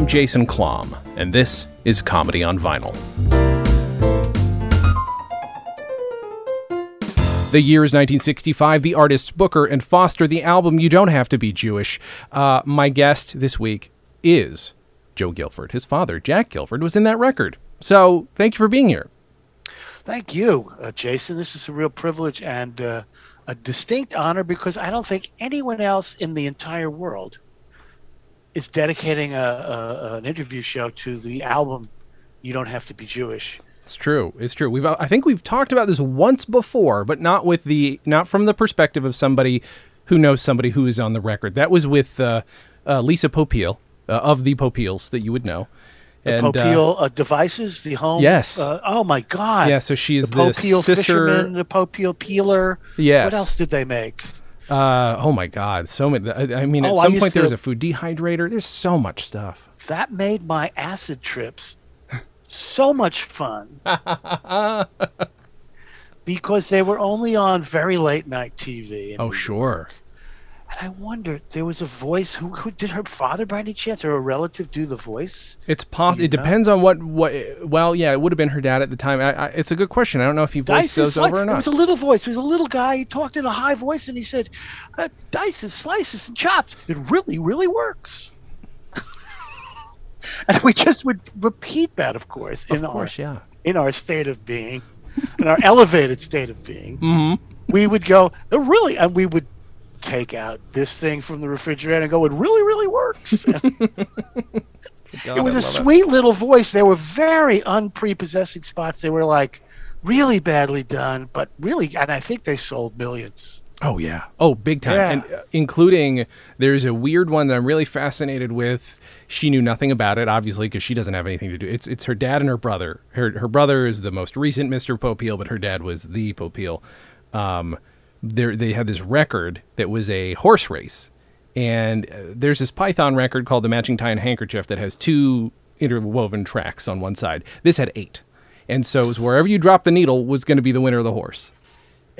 I'm Jason Klamm, and this is Comedy on Vinyl. The year is 1965. The artists Booker and Foster. The album You Don't Have to Be Jewish. Uh, my guest this week is Joe Gilford. His father, Jack Gilford, was in that record. So thank you for being here. Thank you, uh, Jason. This is a real privilege and uh, a distinct honor because I don't think anyone else in the entire world is dedicating a, a, an interview show to the album "You Don't Have to Be Jewish." It's true. It's true. We've I think we've talked about this once before, but not with the not from the perspective of somebody who knows somebody who is on the record. That was with uh, uh, Lisa Popeil uh, of the Popeils that you would know. The And, uh, Popeil uh, devices, the home. Yes. Uh, oh my God. Yeah, so she is the the Popeil sister- fisherman, the Popeil peeler. Yes. What else did they make? Uh, oh my God, so many. I I mean, at Oh, some point there to- was a food dehydrator. There's so much stuff. That made my acid trips so much fun. because they were only on very late night TV. Oh sure. And I wondered, there was a voice. Who, who did her father, by any chance, or a relative, do the voice? It's poss- Do you It know? depends on what what. Well, yeah, it would have been her dad at the time. I, I, it's a good question. I don't know if he voiced those over or not. It was a little voice. It was a little guy. He talked in a high voice, and he said, uh, "Dices, slices, and chops. It really, really works." and we just would repeat that, of course, in of course, our yeah. in our state of being, in our elevated state of being. Mm-hmm. We would go, "Oh, really, and we would take out this thing from the refrigerator and go, "It really, really works." it was a sweet little voice. There were very unprepossessing spots. They were like really badly done, but really, and I think they sold millions. Oh yeah. Oh, big time. Yeah. And uh, including there's a weird one that I'm really fascinated with. She knew nothing about it, obviously, because she doesn't have anything to do. It's it's her dad and her brother. Her her brother is the most recent Mr. Popeil, but her dad was the Popeil. Um, there they had this record that was a horse race, and uh, there's this Python record called the Matching Tie and Handkerchief that has two interwoven tracks on one side. This had eight, and so wherever you drop the needle was going to be the winner of the horse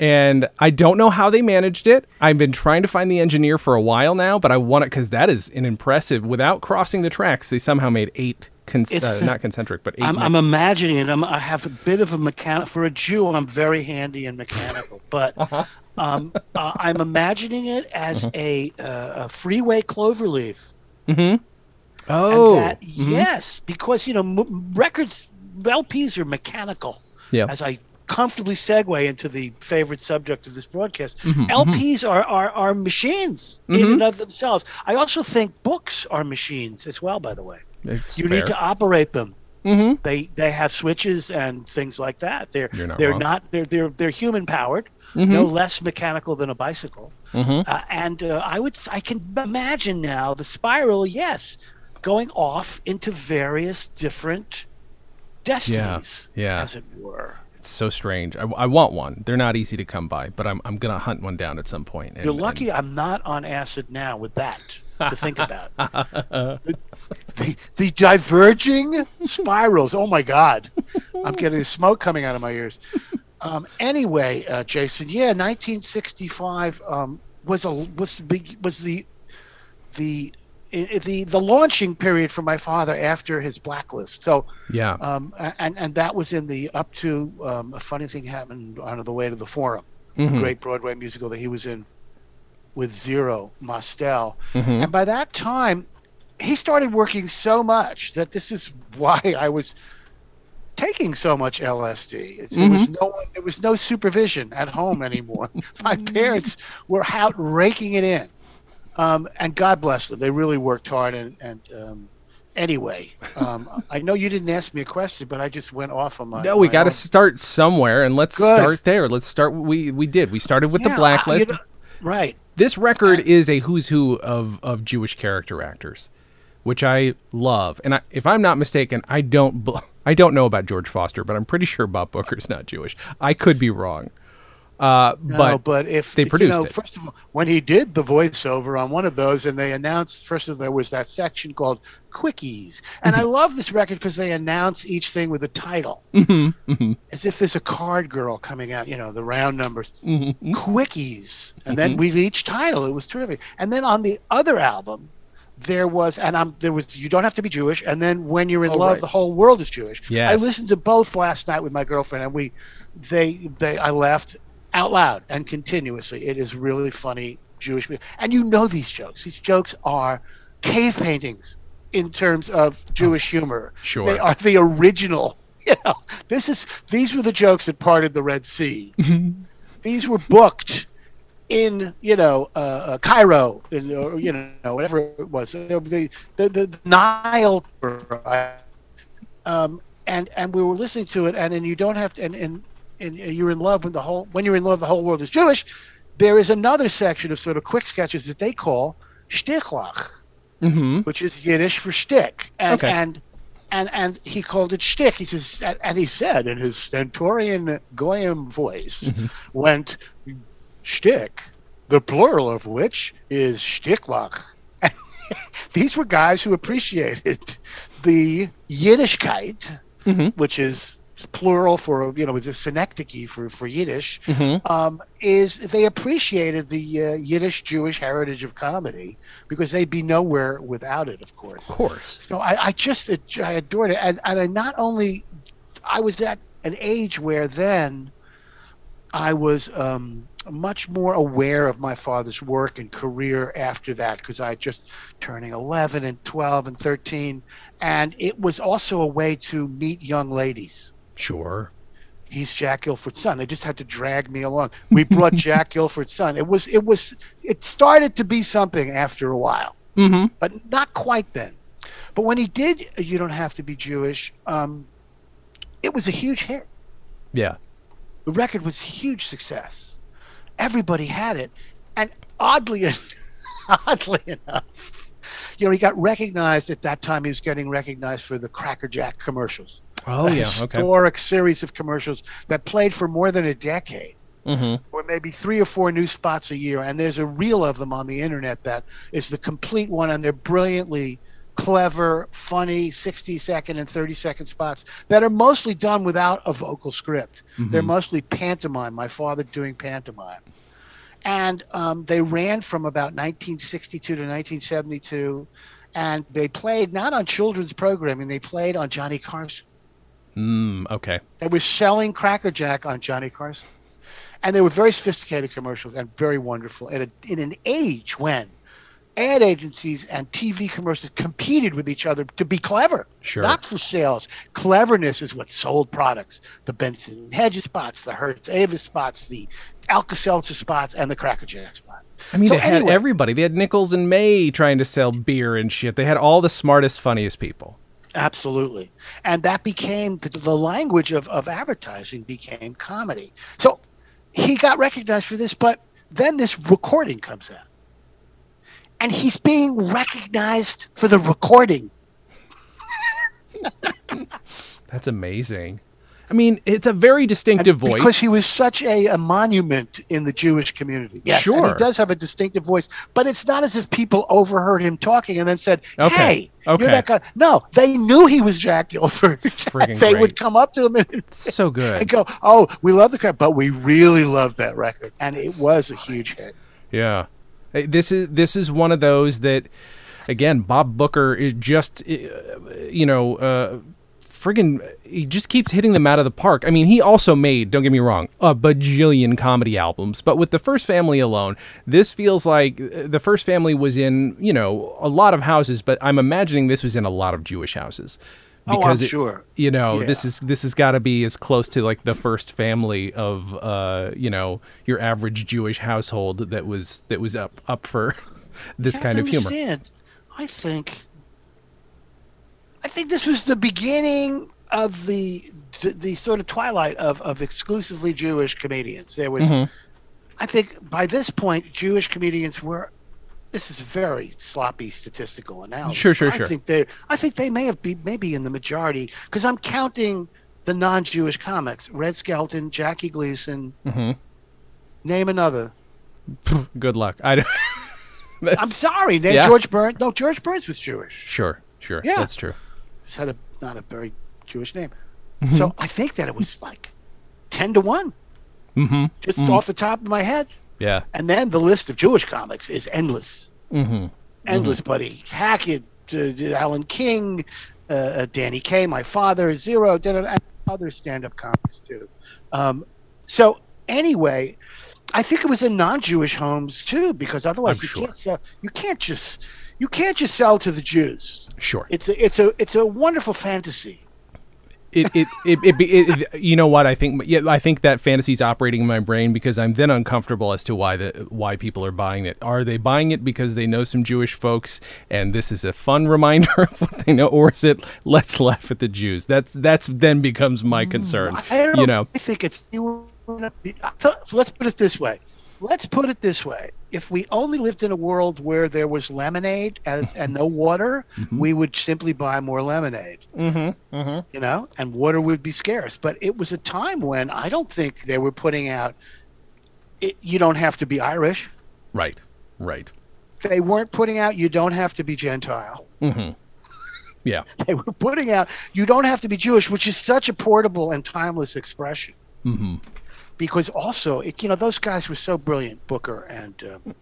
and I don't know how they managed it. I've been trying to find the engineer for a while now, but I want it because that is an impressive. Without crossing the tracks, they somehow made eight, con- uh, not concentric, but 8 I'm, I'm imagining it. I'm, I have a bit of a mechanic for a Jew. I'm very handy and mechanical, but Uh-huh. um, uh, I'm imagining it as a, uh, a freeway cloverleaf. oh, And that, yes, because you know m- records, LPs are mechanical. yeah, As I comfortably segue into the favorite subject of this broadcast, Mm-hmm, LPs are, are are machines in and of themselves. I also think books are machines as well. By the way, it's you fair. need to operate them. Mhm. They they have switches and things like that. They're You're not they're wrong. not they're they're they're human powered. Mm-hmm. No less mechanical than a bicycle. Mhm. Uh, and uh, I would s- I can imagine now the spiral. Yes, going off into various different destinies, yeah. as it were. It's so strange. I, I want one. They're not easy to come by, but I'm I'm gonna hunt one down at some point. and- You're and- lucky I'm not on acid now with that to think about. the, the, the diverging spirals. Oh my God. I'm getting smoke coming out of my ears. Um, anyway, uh, Jason, yeah, 1965 um, was a was the big was the the the the launching period for my father after his blacklist. So yeah. um, and and that was in the up to um, a funny thing happened on the way to the Forum, Mhm. the great Broadway musical that he was in with Zero Mostel, Mhm. and by that time, he started working so much that this is why I was taking so much LSD. It's, There was no there was no supervision at home anymore. My parents were out raking it in, um, and God bless them. They really worked hard. And, and um, anyway, um, I know you didn't ask me a question, but I just went off on my. No, we got to start somewhere, and let's Good. start there. Let's start. We we did. We started with Yeah, the I- blacklist. you know- right. this record is a who's who of of Jewish character actors, which I love. And I, if I'm not mistaken, I don't bl- I don't know about George Foster, but I'm pretty sure Bob Booker's not Jewish. I could be wrong. Uh, No, but but, if they you produced know, it. first of all, when he did the voiceover on one of those, and they announced first of all, there was that section called Quickies, and Mm-hmm. I love this record because they announce each thing with a title, Mm-hmm, as if there's a card girl coming out, you know, the round numbers, Mm-hmm. Quickies, and then with each title, it was terrific. And then on the other album, there was, and I'm there was. You don't have to be Jewish, and then when you're in Oh, love, right. the whole world is Jewish. Yeah. I listened to both last night with my girlfriend, and we, they, they, I laughed out loud and continuously. It is really funny Jewish, mu- and you know these jokes. These jokes are cave paintings in terms of Jewish humor. Sure. They are the original. You know, this is these were the jokes that parted the Red Sea. these were booked in you know uh, uh, Cairo, in, or you know whatever it was. The the, the, the Nile, um, and and we were listening to it, and and you don't have to, and and, and you're in love with the whole. When you're in love, the whole world is Jewish. There is another section of sort of quick sketches that they call shticklach Mm-hmm. which is Yiddish for shtick. And Okay. and and and he called it shtick. He says, and- he said in his stentorian goyim voice, went shtick, the plural of which is shticklach. These were guys who appreciated the Yiddishkeit, Mhm. which is plural for you know it's a synecdoche for for Yiddish Mhm. um, is they appreciated the uh, Yiddish Jewish heritage of comedy because they'd be nowhere without it, of course. Of course. So I, I just I adored it, and, and I not only I was at an age where then I was um, much more aware of my father's work and career after that because I just turning 11 and 12 and 13, and it was also a way to meet young ladies Sure. he's Jack Gilford's son. They just had to drag me along. We brought Jack Gilford's son. It was it was it started to be something after a while, Mm-hmm. but not quite then. But when he did, you don't have to be Jewish. Um, it was a huge hit. Yeah. The record was a huge success. Everybody had it, and oddly, oddly enough, you know, he got recognized at that time. He was getting recognized for the Cracker Jack commercials. Oh yeah. Okay. historic series of commercials that played for more than a decade Mm-hmm. or maybe three or four new spots a year. And there's a reel of them on the internet that is the complete one, and they're brilliantly clever, funny 60 second and 30 second spots that are mostly done without a vocal script. They're mostly pantomime, my father doing pantomime. And um, they ran from about 1962 to 1972. And they played not on children's programming, they played on Johnny Carson. Mm, okay. They were selling Cracker Jack on Johnny Carson. And they were very sophisticated commercials and very wonderful in, a, in an age when ad agencies and TV commercials competed with each other to be clever, Sure. not for sales. Cleverness is what sold products. The Benson and Hedges spots, the Hertz Avis spots, the Alka-Seltzer spots, and the Cracker Jack spots. I mean, So they had everybody. They had Nichols and May trying to sell beer and shit. They had all the smartest, funniest people. Absolutely. And that became the, language of, of advertising became comedy. So he got recognized for this, but then this recording comes out. And he's being recognized for the recording. That's amazing. I mean, it's a very distinctive voice. Because he was such a, a monument in the Jewish community. Yes, and Sure. he does have a distinctive voice, but it's not as if people overheard him talking and then said, Okay, "Hey, okay. you're that guy." No, they knew he was Jack friggin' they great. would come up to him and It's so and good. go, "Oh, we love the crap, but we really love that record," and it was a huge hit. Yeah. This is this is one of those that, again, Bob Booker is just, uh, you know, uh, friggin' he just keeps hitting them out of the park. I mean, he also made, don't get me wrong, a bajillion comedy albums, but with the First Family alone, this feels like uh, the First Family was in, you know, a lot of houses, but I'm imagining this was in a lot of Jewish houses. Oh, I'm it- sure. you know this is this has got to be as close to like the first family of uh you know your average jewish household that was that was up up for this kind of humor I think, I think this was the beginning of the the, the sort of twilight of, of exclusively Jewish comedians. There was, Mhm. I think, by this point, Jewish comedians were. This is very sloppy statistical analysis. Sure, sure, I sure. think they, I think they may have been maybe in the majority because I'm counting the non-Jewish comics: Red Skelton, Jackie Gleason. Mhm. Name another. good luck i don't I'm sorry, name Yeah. George Burns. No, George Burns was Jewish. sure sure Yeah. that's true Had a not a very Jewish name. Mm-hmm. So I think that it was like ten to one, mm-hmm just off the top of my head. yeah And then the list of Jewish comics is endless. mm-hmm endless. Buddy Hackett, uh, Alan King, uh, uh, Danny Kaye, my father, Zero, other stand-up comics too. Um, so anyway, I think it was in non-Jewish homes too, because otherwise I'm you sure. can't sell. You can't just you can't just sell to the Jews. Sure. It's a it's a it's a wonderful fantasy. it, it, it, it, it, it- you know what I think yeah I think that fantasy's operating in my brain because I'm then uncomfortable as to why the why people are buying it. Are they buying it because they know some Jewish folks and this is a fun reminder of what they know, or is it let's laugh at the Jews? That's that's then becomes my concern. I don't You know, I think it's. you wanna be- I thought- Let's put it this way. Let's put it this way. If we only lived in a world where there was lemonade as and no water, we would simply buy more lemonade. mm-hmm, mm-hmm. You know, and water would be scarce. But it was a time when I don't think they were putting out. It, you don't have to be Irish. right, right, They weren't putting out. You don't have to be Gentile. mm-hmm. yeah, They were putting out. You don't have to be Jewish, which is such a portable and timeless expression. Mm-hmm. because also it, you know those guys were so brilliant booker and um,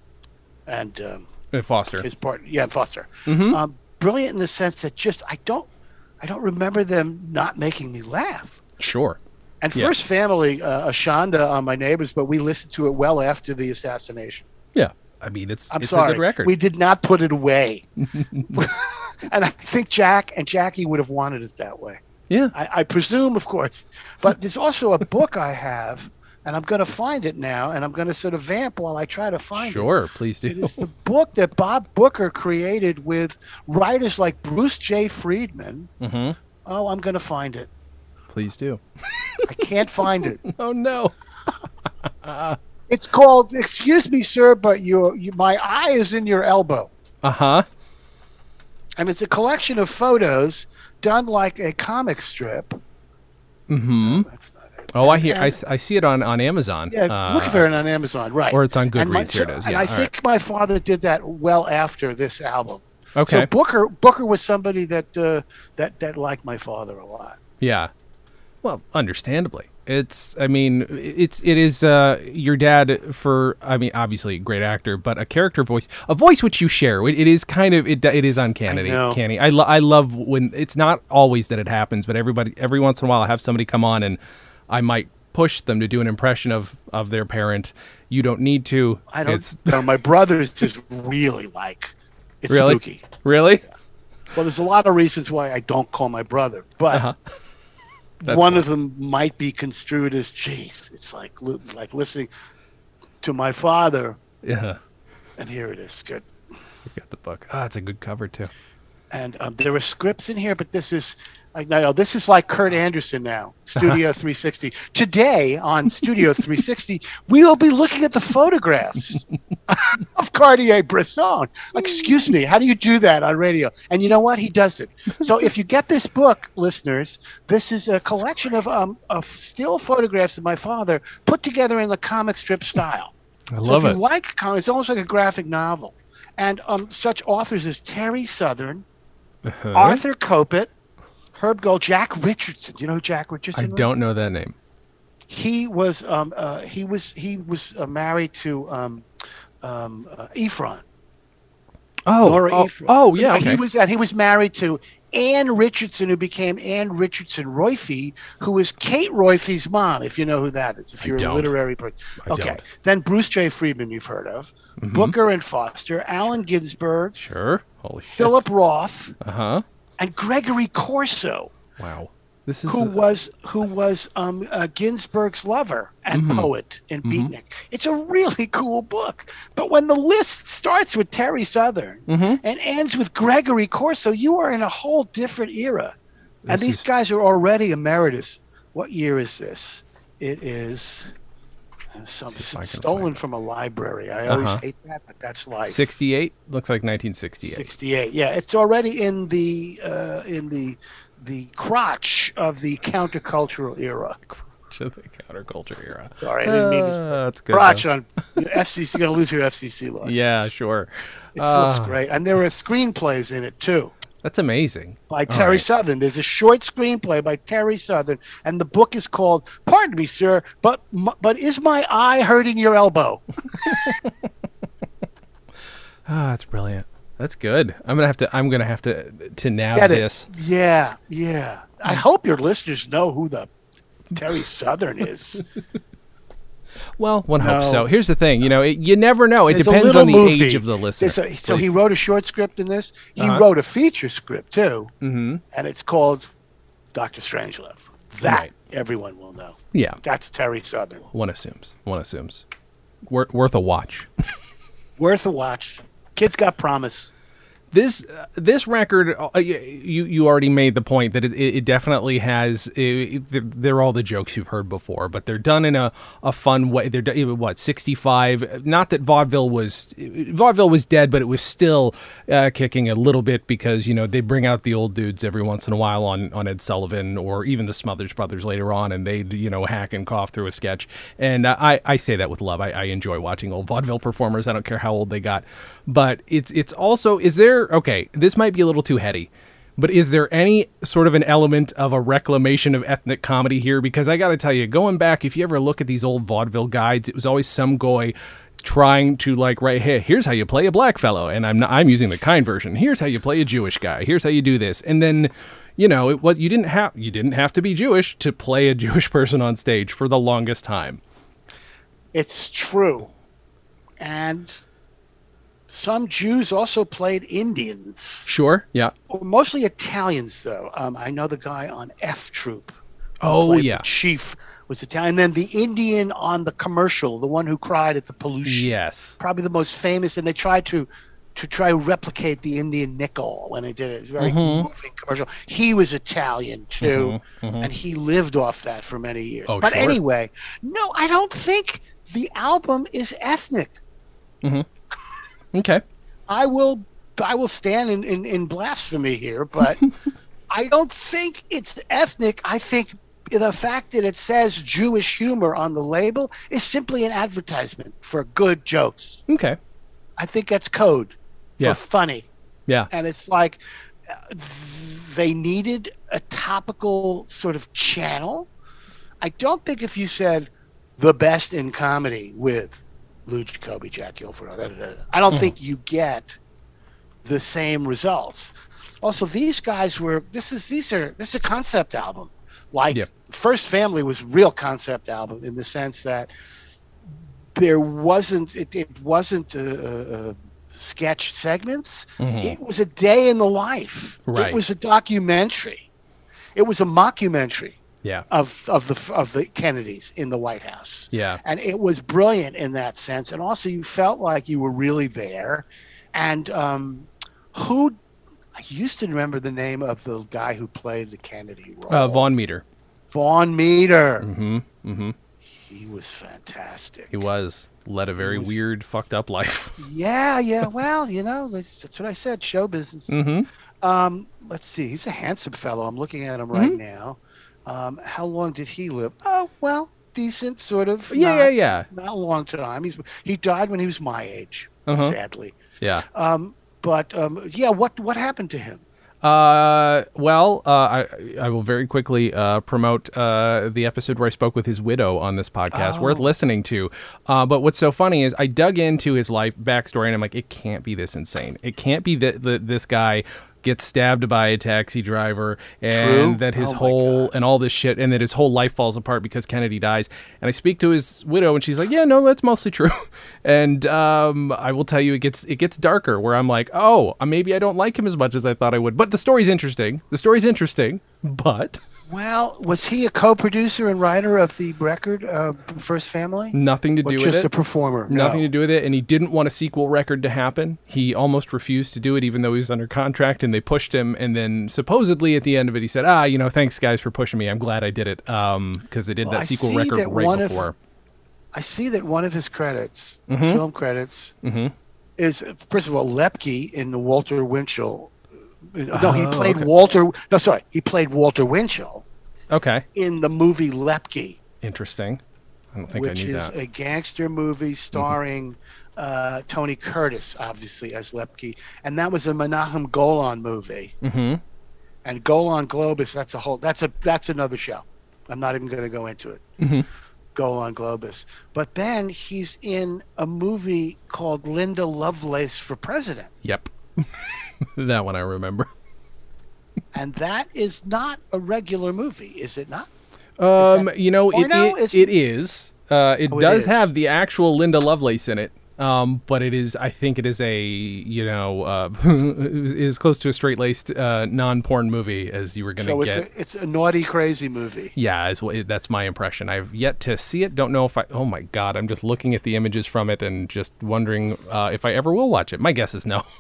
and um, And Foster, his partner yeah and foster Mhm. um, brilliant in the sense that just i don't i don't remember them not making me laugh sure, and Yeah. first family uh, ashanda on my neighbors but we listened to it well after the assassination yeah. I mean, it's i'm it's sorry a good record. we did not put it away and i think jack and jackie would have wanted it that way yeah, I, I presume, of course. But there's also a book I have, and I'm going to find it now, and I'm going to sort of vamp while I try to find it. sure. Please do. It is the book that Bob Booker created with writers like Bruce J. Friedman. Mm-hmm. Oh, I'm going to find it. Please do. I can't find it. Oh no. It's called "Excuse me, sir, but your you, my eye is in your elbow." Uh huh. And it's a collection of photos done like a comic strip. Mm-hmm. Not it. Oh, I hear. And- I, I see it on on Amazon. Yeah, Uh, look for it on Amazon, right? or it's on And my- Goodreads. Here it is. And Yeah. I all right. think my father did that well after this album. Okay. So Booker Booker was somebody that uh, that that liked my father a lot. Yeah. Well, understandably. It's I mean, it's it is uh your dad for I mean, obviously a great actor, but a character voice, a voice which you share. It, it is kind of it it is uncanny. I. Canny. I lo- I love when it's not always that it happens, but everybody every once in a while I have somebody come on and I might push them to do an impression of of their parent. You don't need to. I don't It's, know. My brother's just really like it's Really? spooky. really? Well, there's a lot of reasons why I don't call my brother, but Uh-huh. One fine. of them might be construed as, "Geez, it's like like listening to my father." Yeah. And here it is. Good. You got the book. Ah, it's a good cover too. And um, there were scripts in here, but this is I know this is like Kurt Andersen now, Studio 360. Today on Studio 360, we will be looking at the photographs of Cartier-Bresson. Excuse me, how do you do that on radio? And you know what? He does it. So if you get this book, listeners, this is a collection of um of still photographs of my father put together in the comic strip style. I So love if it. you like comics, it's almost like a graphic novel. And um, such authors as Terry Southern, Uh-huh. Arthur Kopit, Herb Gold, Jack Richardson. Do you know who Jack Richardson? I was? don't know that name. He was um, uh, he was he was uh, married to um, um, uh, Ephron. Oh, Nora oh, Ephron. oh, yeah. Okay. He was and he was married to Anne Richardson, who became Anne Richardson Roiphe, who is Kate Roiphe's mom. If you know who that is, if you're a literary person. Okay. don't. Then Bruce J. Friedman, you've heard of. Mhm. Booker and Foster, Allen Ginsberg, Sure. Holy shit. Philip Roth, Uh huh. and Gregory Corso. Wow. This is who was who was um, uh, Ginsberg's lover and Mhm. poet in Mhm. Beatnik. It's a really cool book. But when the list starts with Terry Southern Mhm. and ends with Gregory Corso, you are in a whole different era. and these is- guys are already emeritus. What year is this? It is some, See if I can stolen from a library. I always Uh-huh. hate that, but that's life. 68 looks like 1968 68. Yeah, it's already in the uh, in the the crotch of the countercultural era. to the counterculture era Sorry, I didn't mean to. Uh, that's good Crotch though. on FCC. You're gonna lose your FCC license. yeah sure it looks Ah. great, and there are screenplays in it too that's amazing by Terry right. Southern. There's a short screenplay by Terry Southern, and the book is called "Pardon me, sir, but m- but is my eye hurting your elbow?" ah that's brilliant That's good. I'm gonna have to. I'm gonna have to to it. this. Yeah, yeah. I hope your listeners know who the Terry Southern is. Well, one hopes No. so. Here's the thing. You know, it, you never know. It There's depends on the movie. age of the listener. A- so he wrote a short script in this. He Uh-huh. wrote a feature script too, Mm-hmm. and it's called Doctor Strangelove. That Right. everyone will know. Yeah. That's Terry Southern. One assumes. One assumes. Wor- worth a watch. Worth a watch. Kids got promise. This this record, uh, you you already made the point that it, it it definitely has. It, it- they're all the jokes you've heard before, but they're done in a, a fun way. They're what sixty five. Not that vaudeville was vaudeville was dead, but it was still uh, kicking a little bit because you know they bring out the old dudes every once in a while on on Ed Sullivan or even the Smothers Brothers later on, and they you know hack and cough through a sketch. And uh, I I say that with love. I, I enjoy watching old vaudeville performers. I don't care how old they got, but it's it's also is there okay? This might be a little too heady. But is there any sort of an element of a reclamation of ethnic comedy here? Because I got to tell you, going back, if you ever look at these old vaudeville guides, it was always some guy trying to like right hey here's how you play a black fellow and i'm not, i'm using the kind version here's how you play a jewish guy here's how you do this and then you know it was you didn't have you didn't have to be jewish to play a jewish person on stage for the longest time It's true. And some Jews also played Indians. sure yeah Mostly Italians, though. Um, I know the guy on F Troop. oh yeah chief was Italian. And then the Indian on the commercial, the one who cried at the pollution. yes Probably the most famous. And they tried to to try replicate the Indian nickel when they did it. It was a very Mhm. moving commercial. He was Italian too, Mhm, mhm. and he lived off that for many years. Oh, but sure. anyway, no, I don't think the album is ethnic. Okay I will I will stand in, in, in blasphemy here, but I don't think it's ethnic. I think the fact that it says Jewish humor on the label is simply an advertisement for good jokes. okay I think that's code Yeah. for funny. yeah And it's like they needed a topical sort of channel. I don't think if you said the best in comedy with Lou Jacobi, Jack Gilford, da, da, da, I don't Mhm. think you get the same results. Also, these guys were this is these are this is a concept album. Like Yep. First Family was real concept album in the sense that there wasn't it, it wasn't a, a sketch segments. Mhm. It was a day in the life. Right. It was a documentary. It was a mockumentary yeah of of the of the Kennedys in the White House, yeah and it was brilliant in that sense. And also, you felt like you were really there. And um, who I used to remember the name of the guy who played the Kennedy role. uh, vaughn meader Vaughn Meader. mm-hmm mm-hmm He was fantastic. he was led a very was- weird fucked up life Yeah, yeah. Well, you know, that's, that's what I said. Show business. mm-hmm Um, let's see. He's a handsome fellow. I'm looking at him right Mhm. now. Um, how long did he live? Oh, well, decent, sort of. yeah not, yeah yeah Not a long time. He's he died when he was my age, Uh-huh. sadly. yeah Um, but um, yeah, what what happened to him? Uh, well, uh, I I will very quickly uh, promote uh, the episode where I spoke with his widow on this podcast. Worth Oh. listening to. Uh, but what's so funny is I dug into his life backstory, and I'm like, it can't be this insane. It can't be that this guy gets stabbed by a taxi driver and True. that his Oh whole and all this shit and that his whole life falls apart because Kennedy dies. And I speak to his widow and she's like, "Yeah, no, that's mostly true." And um, I will tell you, it gets it gets darker. Where I'm like, "Oh, maybe I don't like him as much as I thought I would." But the story's interesting. The story's interesting, but Well, was he a co-producer and writer of the record, uh, First Family? nothing to do with just it. Just a performer? Nothing No. to do with it, and he didn't want a sequel record to happen. He almost refused to do it, even though he was under contract, and they pushed him. And then supposedly at the end of it, he said, "Ah, you know, thanks guys for pushing me. I'm glad I did it, um, because they did Well, that I sequel record that right one of- before." I see that one of his credits, Mhm. film credits, hmm is first of all Lepke in the Walter Winchell. No, he Oh, played okay. Walter. No, sorry, he played Walter Winchell Okay, in the movie Lepke, interesting. I don't think I which knew that. Mm-hmm. a gangster movie starring uh, Tony Curtis, obviously as Lepke, and that was a Menachem Golan movie. hmm And Golan Globus, that's a whole. That's a that's another show. I'm not even going to go into it. hmm Golan Globus. But then he's in a movie called Linda Lovelace for President. Yep. that one I remember. and that is not a regular movie, is it not? Um, that you know, it, porno? it, Is- it is. Uh, it Oh, does is. have the actual Linda Lovelace in it. Um, but it is, I think it is a, you know, uh, is close to a straight laced, uh, non porn movie as you were going to So it's get. a, it's a naughty, crazy movie. Yeah, is what that's my impression. I've yet to see it. Don't know if I. Oh my god, I'm just looking at the images from it and just wondering uh, if I ever will watch it. My guess is no.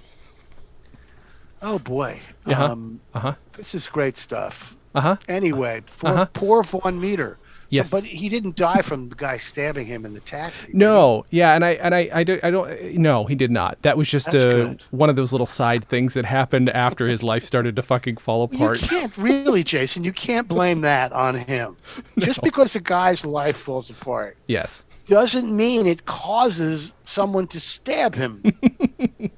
Oh boy, Uh-huh. um, Uh huh. this is great stuff. Uh huh. Anyway, for Uh-huh. poor Vaughn Meader. So- Yes. but he didn't die from the guy stabbing him in the taxi. No, yeah, and I and I I don't, I don't no, he did not. That was just That's uh, one of those little side things that happened after his life started to fucking fall apart. You can't really, Jason. You can't blame that on him. Just because a guy's life falls apart Yes. doesn't mean it causes someone to stab him.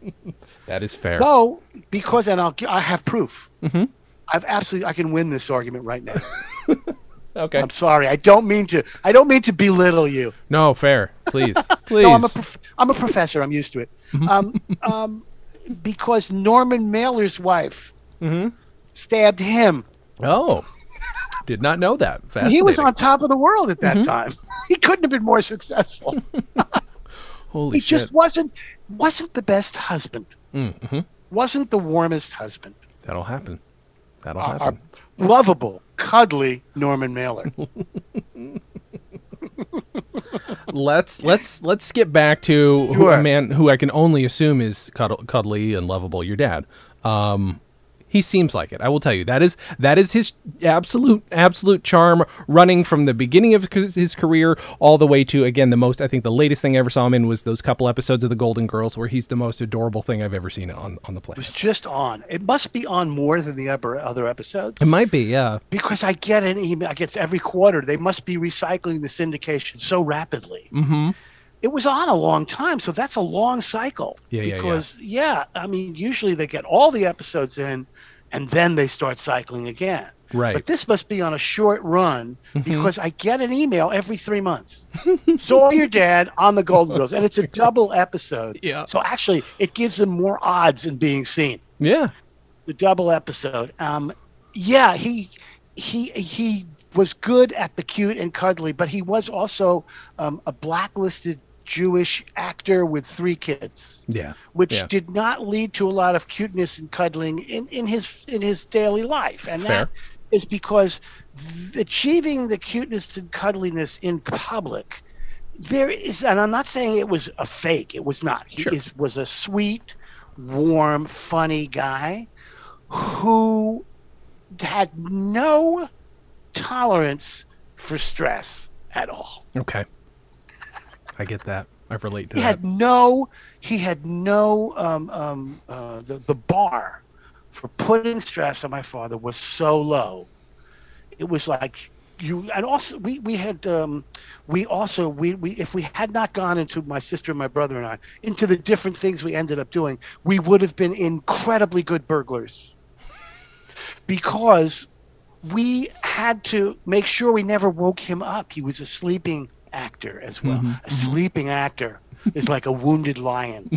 That is fair. Though, because and I'll I have proof. Mhm. I've absolutely I can win this argument right now. Okay. I'm sorry. I don't mean to. I don't mean to belittle you. No, fair. Please. Please. No, I'm a prof- I'm a professor. I'm used to it. Mm-hmm. Um, um, because Norman Mailer's wife mm-hmm. stabbed him. Oh. Did not know that. He was on top of the world at Mm-hmm. that time. He couldn't have been more successful. Holy he shit. just wasn't wasn't the best husband. Mm-hmm. Wasn't the warmest husband. That'll happen. That'll Our, our happen. lovable, cuddly Norman Mailer. let's let's let's skip back to who, a man who I can only assume is cuddle, cuddly and lovable. Your dad. Um, he seems like it. I will tell you that is that is his absolute absolute charm, running from the beginning of his career all the way to again the most. I think the latest thing I ever saw him in was those couple episodes of The Golden Girls, where he's the most adorable thing I've ever seen on on the It was just on. It must be on more than the other other episodes. It might be, yeah. because I get an email. I get every quarter. They must be recycling the syndication so rapidly. Mm-hmm. It was on a long time, so that's a long cycle. Yeah, yeah, yeah. because yeah, I mean, usually they get all the episodes in, and then they start cycling again. Right. But this must be on a short run Mhm. because I get an email every three months. Saw your dad on the Golden Girls, and it's a double episode. Yeah. So actually, it gives them more odds in being seen. Yeah. The double episode. Um, yeah, he he he was good at the cute and cuddly, but he was also um, a blacklisted Jewish actor with three kids Yeah. which Yeah. did not lead to a lot of cuteness and cuddling in, in his in his daily life and Fair. that is because th- achieving the cuteness and cuddliness in public there is and i'm not saying it was a fake it was not he Sure. is, was a sweet warm funny guy who had no tolerance for stress at all Okay. I get that. I relate to he that. had no he had no um, um, uh, the, the bar for putting stress on my father was so low it was like you and also we we had um, we also we, we if we had not gone into my sister and my brother and I into the different things we ended up doing we would have been incredibly good burglars because we had to make sure we never woke him up he was a sleeping actor as well. Mhm, a sleeping actor is like a wounded lion.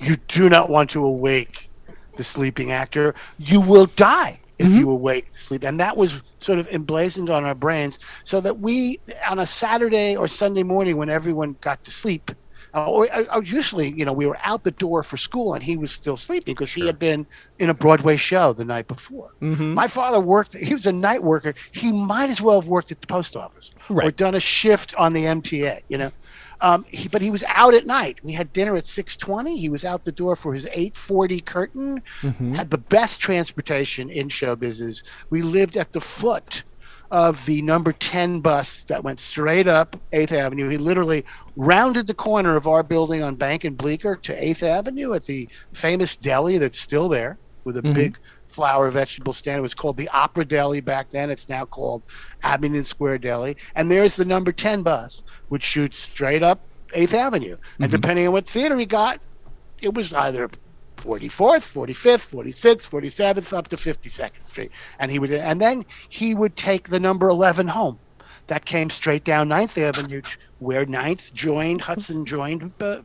You do not want to awake the sleeping actor. You will die if Mhm. you awake the sleep. And that was sort of emblazoned on our brains so that we on a saturday or sunday morning when everyone got to sleep uh, or, or usually you know we were out the door for school and he was still sleeping because he had been in a broadway show the night before. Mhm. my father worked he was a night worker. He might as well have worked at the post office or done a shift on the mta you know? Um, he, but he was out at night. We had dinner at 6.20 he was out the door for his 8.40 curtain. Mhm. had the best transportation in show business we lived at the foot of the number 10 bus that went straight up 8th avenue he literally rounded the corner of our building on bank and bleecker to 8th avenue at the famous deli that's still there with a Mhm. big flower vegetable stand. It was called the Opera Deli back then. It's now called Abingdon Square Deli. And there's the number 10 bus, which shoots straight up 8th Avenue. And Mhm. depending on what theater he got, it was either 44th, 45th, 46th, 47th, up to 52nd Street. And he would, and then he would take the number 11 home. That came straight down 9th Avenue, where 9th joined, Hudson joined uh,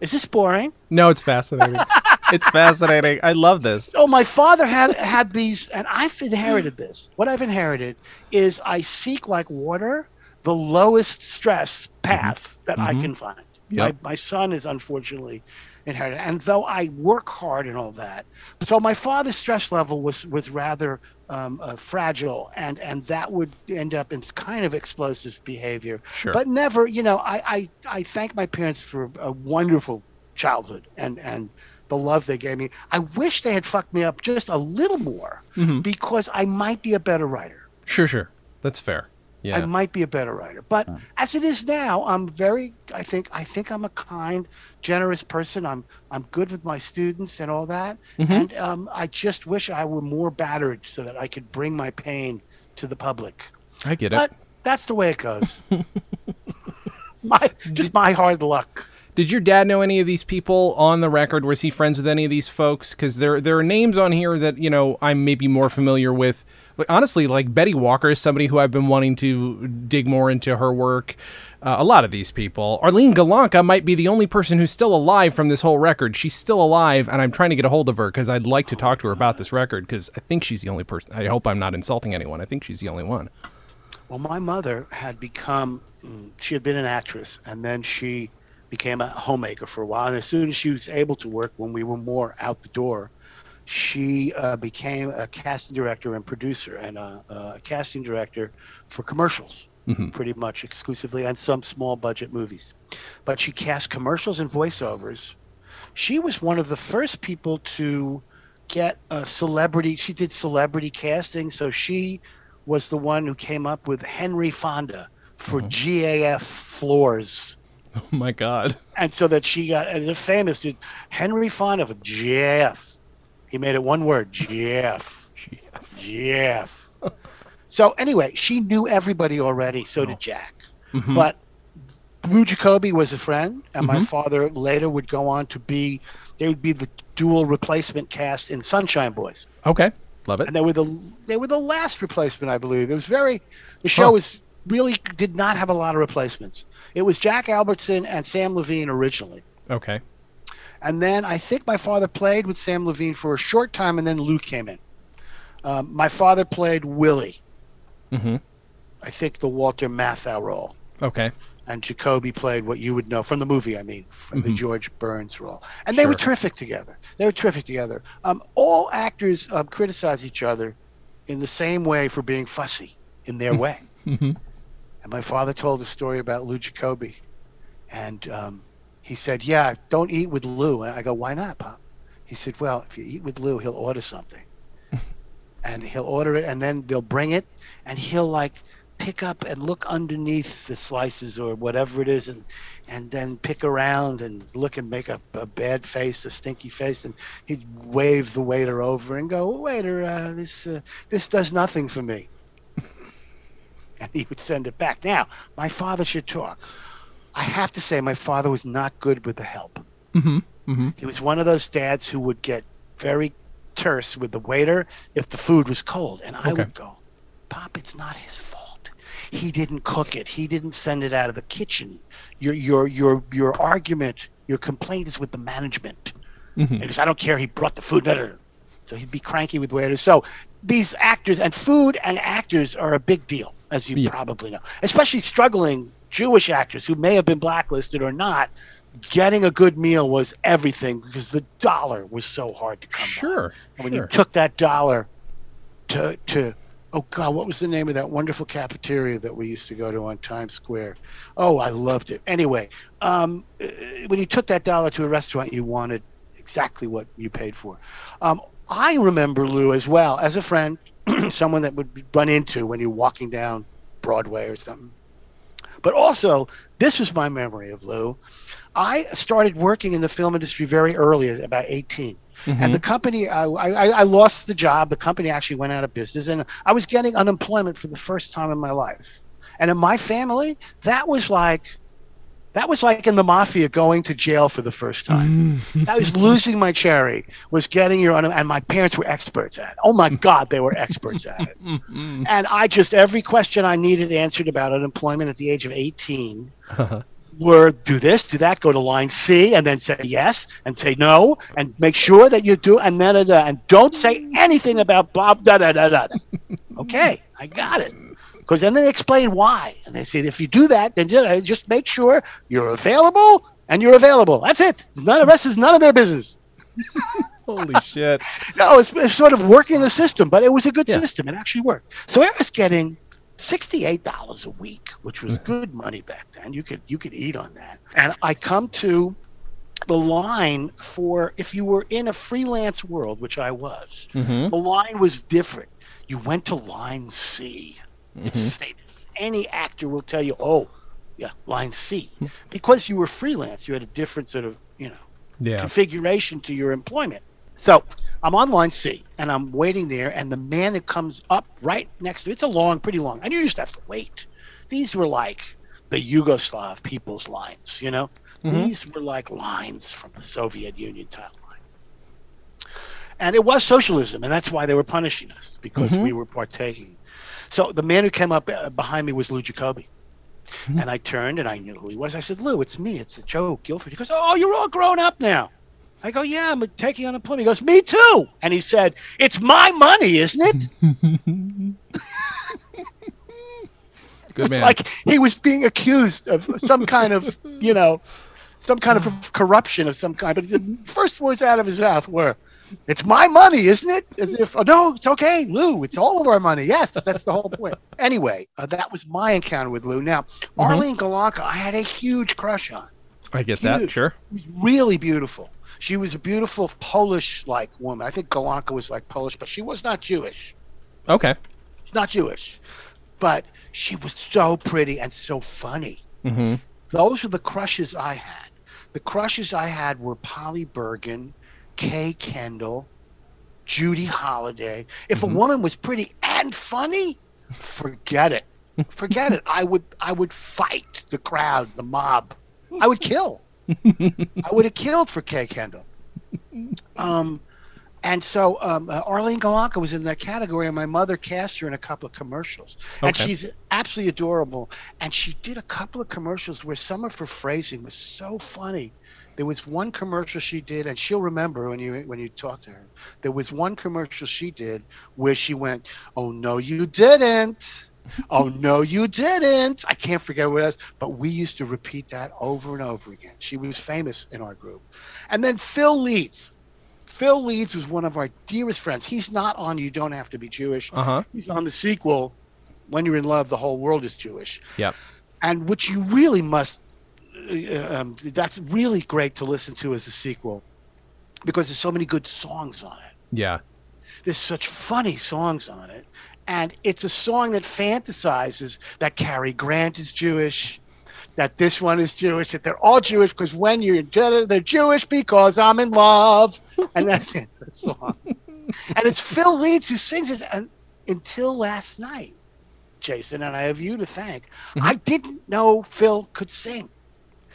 Is this boring? No, it's fascinating. it's fascinating. I love this. Oh, my father had had these, and I've inherited this. What I've inherited is I seek like water the lowest stress path that I Mhm. can find. Yep. My, my son is unfortunately inherited, and though I work hard and all that, so my father's stress level was was rather um, uh, fragile, and and that would end up in kind of explosive behavior. Sure. But never, you know, I I, I thank my parents for a wonderful childhood and and the love they gave me. I wish they had fucked me up just a little more Mhm. because I might be a better writer. Sure, sure. That's fair. Yeah. I might be a better writer. But as it is now, I'm very I think I think I'm a kind, generous person. I'm I'm good with my students and all that. Mhm. And um, I just wish I were more battered so that I could bring my pain to the public. I get it. But that's the way it goes. my just my hard luck. Did your dad know any of these people on the record? Was he friends with any of these folks? Because there there are names on here that you know I'm maybe more familiar with. Like, honestly, like Betty Walker is somebody who I've been wanting to dig more into her work. Uh, a lot of these people. Arlene Golonka might be the only person who's still alive from this whole record. She's still alive, and I'm trying to get a hold of her because I'd like to talk to her about this record because I think she's the only person. I hope I'm not insulting anyone. I think she's the only one. Well, my mother had become, mm, she had been an actress, and then she became a homemaker for a while. And as soon as she was able to work, when we were more out the door, she uh, became a casting director and producer and a, a casting director for commercials, Mhm. pretty much exclusively, and some small budget movies. But she cast commercials and voiceovers. She was one of the first people to get a celebrity. She did celebrity casting, so she was the one who came up with Henry Fonda for GAF floors. Oh my God. And so that she got, and the famous is Henry Fonda for GAF. He made it one word, GAF. GAF. So anyway, she knew everybody already, so did Jack. Mhm. But Lou Jacobi was a friend, and my Mhm. father later would go on to be, they would be the dual replacement cast in Sunshine Boys Okay, love it. and they were the they were the last replacement, I believe. It was very the show Huh. was really did not have a lot of replacements. It was Jack Albertson and Sam Levene originally, Okay. and then I think my father played with Sam Levene for a short time, and then Lou came in. Um, my father played Willie, hmm I think the Walter Matthau role, Okay. and Jacobi played what you would know from the movie. I mean, from the Mhm. George Burns role, and they were terrific together. They were terrific together. Um, all actors um, criticize each other in the same way for being fussy in their way. Mm-hmm. And my father told a story about Lou Jacobi, and um, he said, "Yeah, don't eat with Lou." And I go, "Why not, Pop?" He said, "Well, if you eat with Lou, he'll order something, and he'll order it, and then they'll bring it, and he'll like pick up and look underneath the slices or whatever it is, and and then pick around and look and make a, a bad face, a stinky face, and he'd wave the waiter over and go, "Waiter, uh, this uh, this does nothing for me." and he would send it back. Now, my father should talk. I have to say, my father was not good with the help. hmm hmm He was one of those dads who would get very terse with the waiter if the food was cold. And I Okay. would go, Pop, it's not his fault. He didn't cook it. He didn't send it out of the kitchen. Your your your your argument, your complaint is with the management. hmm Because I don't care. He brought the food. da. So he'd be cranky with waiters. So these actors and food and actors are a big deal, as you Yeah. probably know, especially struggling Jewish actors who may have been blacklisted or not. Getting a good meal was everything because the dollar was so hard to come by. Sure. And when sure. you took that dollar to to oh god, what was the name of that wonderful cafeteria that we used to go to on Times Square? Oh, I loved it. Anyway, um, uh, when you took that dollar to a restaurant, you wanted exactly what you paid for. Um, I remember Lou as well as a friend, someone that would run into when you're walking down Broadway or something. But also, this was my memory of Lou. I started working in the film industry very early, about 18 Mhm. and the company I, I, I lost the job. The company actually went out of business and i was getting unemployment for the first time in my life. And in my family that was like that was like in the mafia going to jail for the first time. I was losing my cherry was getting your and my parents were experts at it. Oh my god they were experts at it. And i just every question i needed answered about unemployment at the age of 18 were do this, do that, go to line C, and then say yes, and say no, and make sure that you do, and da da da, and don't say anything about Bob da da da da. okay, I got it. Because then they explain why, and they say if you do that, then ju- just make sure you're available and you're available. That's it. None of the rest is none of their business. Holy shit. No, it's, it's sort of working the system, but it was a good Yeah. system. It actually worked. So I was getting sixty-eight dollars a week, which was good money back then. You could you could eat on that. And I come to the line for if you were in a freelance world, which I was. hmm The line was different. You went to line C. It's Mhm. famous. Any actor will tell you, "Oh, yeah, line C," because you were freelance. You had a different sort of you know Yeah. configuration to your employment. So I'm on line C and I'm waiting there, and the man that comes up right next to it's a long, pretty long, and you used to have to wait. These were like the Yugoslav people's lines, you know? Mhm. These were like lines from the Soviet Union type lines. And it was socialism, and that's why they were punishing us because Mhm. we were partaking. So the man who came up uh, behind me was Lou Jacobi. Mhm. And I turned and I knew who he was. I said, Lou, it's me. It's a Joe Gilford. He goes, Oh, you're all grown up now. I go, Yeah, I'm taking on a unemployment. He goes, Me too. And he said, It's my money, isn't it? Good It's man. like he was being accused of some kind of, you know, some kind of corruption of some kind. But the first words out of his mouth were, "It's my money, isn't it?" As if, "Oh no, it's okay, Lou. It's all of our money." Yes, that's the whole point. Anyway, uh, that was my encounter with Lou. Now, Arlene Golonka, I had a huge crush on. I get that. Sure. Really beautiful. She was a beautiful Polish-like woman. I think Golonka was like Polish, but she was not Jewish. Okay. She's not Jewish, but she was so pretty and so funny. hmm Those were the crushes I had. The crushes I had were Polly Bergen, Kay Kendall, Judy Holliday. If Mhm. a woman was pretty and funny, forget it. Forget it. I would I would fight the crowd, the mob. I would kill. I would have killed for Kay Kendall. Um, and so um, uh, Arlene Golonka was in that category, and my mother cast her in a couple of commercials. And she's absolutely adorable. And she did a couple of commercials where some of her phrasing was so funny. There was one commercial she did, and she'll remember when you when you talk to her. There was one commercial she did where she went, "Oh no, you didn't." Oh no, you didn't. I can't forget what it was, but we used to repeat that over and over again. She was famous in our group. And then Phil Leeds. Phil Leeds was one of our dearest friends. He's not on You Don't Have to Be Jewish. Uh huh. He's on the sequel, When You're in Love, the Whole World is Jewish. Yep. And which you really must, uh, um, that's really great to listen to as a sequel because there's so many good songs on it Yeah. there's such funny songs on it and it's a song that fantasizes that Cary Grant is Jewish that this one is Jewish that they're all Jewish because when you're they're Jewish because I'm in love and that's it the song and it's Phil Leeds who sings it and until last night Jason and I have you to thank Mhm. I didn't know Phil could sing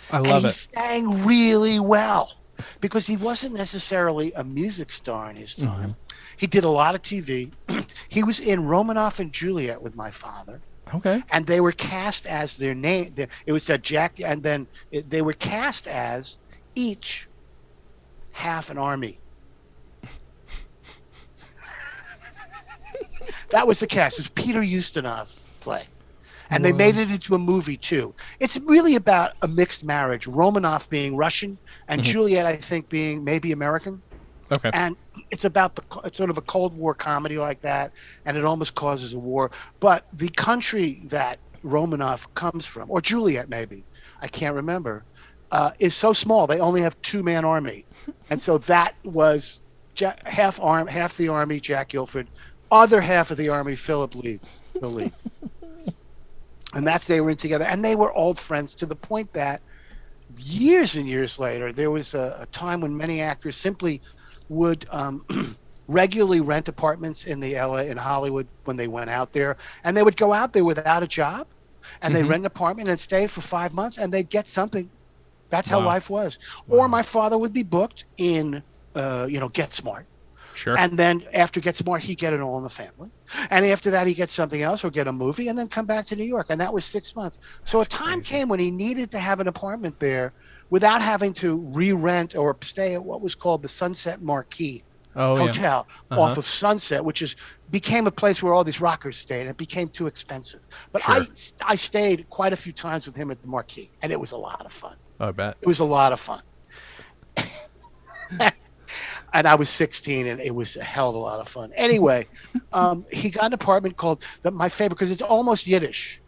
I and love he it. sang really well because he wasn't necessarily a music star in his time. Mhm. He did a lot of TV. he was in Romanoff and Juliet with my father, Okay. and they were cast as their name. Their, it was a Jack, and then it, they were cast as each half an army. that was the cast. It was Peter Ustinov play. And they made it into a movie too. It's really about a mixed marriage. Romanoff being Russian and Mhm. Juliet, I think, being maybe American Okay. and it's about the it's sort of a Cold War comedy like that, and it almost causes a war. But the country that Romanoff comes from, or Juliet maybe, I can't remember, uh, is so small. They only have two man army, and so that was half arm, half the army, Jack Gilford, other half of the army, Philip Leeds, Phil Leeds. and that's they were in together, and they were old friends to the point that years and years later, there was a, a time when many actors simply would um, regularly rent apartments in the LA in Hollywood when they went out there, and they would go out there without a job, and Mhm. they rent an apartment and stay for five months, and they'd get something. That's how Wow. life was. Wow. Or my father would be booked in, uh, you know, Get Smart, Sure. And then after Get Smart, he get it all in the family. And after that, he gets something else or get a movie and then come back to New York. And that was six months. So a time crazy. came when he needed to have an apartment there without having to re-rent or stay at what was called the Sunset Marquis oh, yeah. Hotel Uh-huh. off of Sunset, which is became a place where all these rockers stayed. And it became too expensive. But I Sure. I stayed quite a few times with him at the Marquis, and it was a lot of fun. I bet. It was a lot of fun. and I was 16, and it was a hell of a lot of fun. Anyway, um, he got an apartment called the, my favorite because it's almost Yiddish.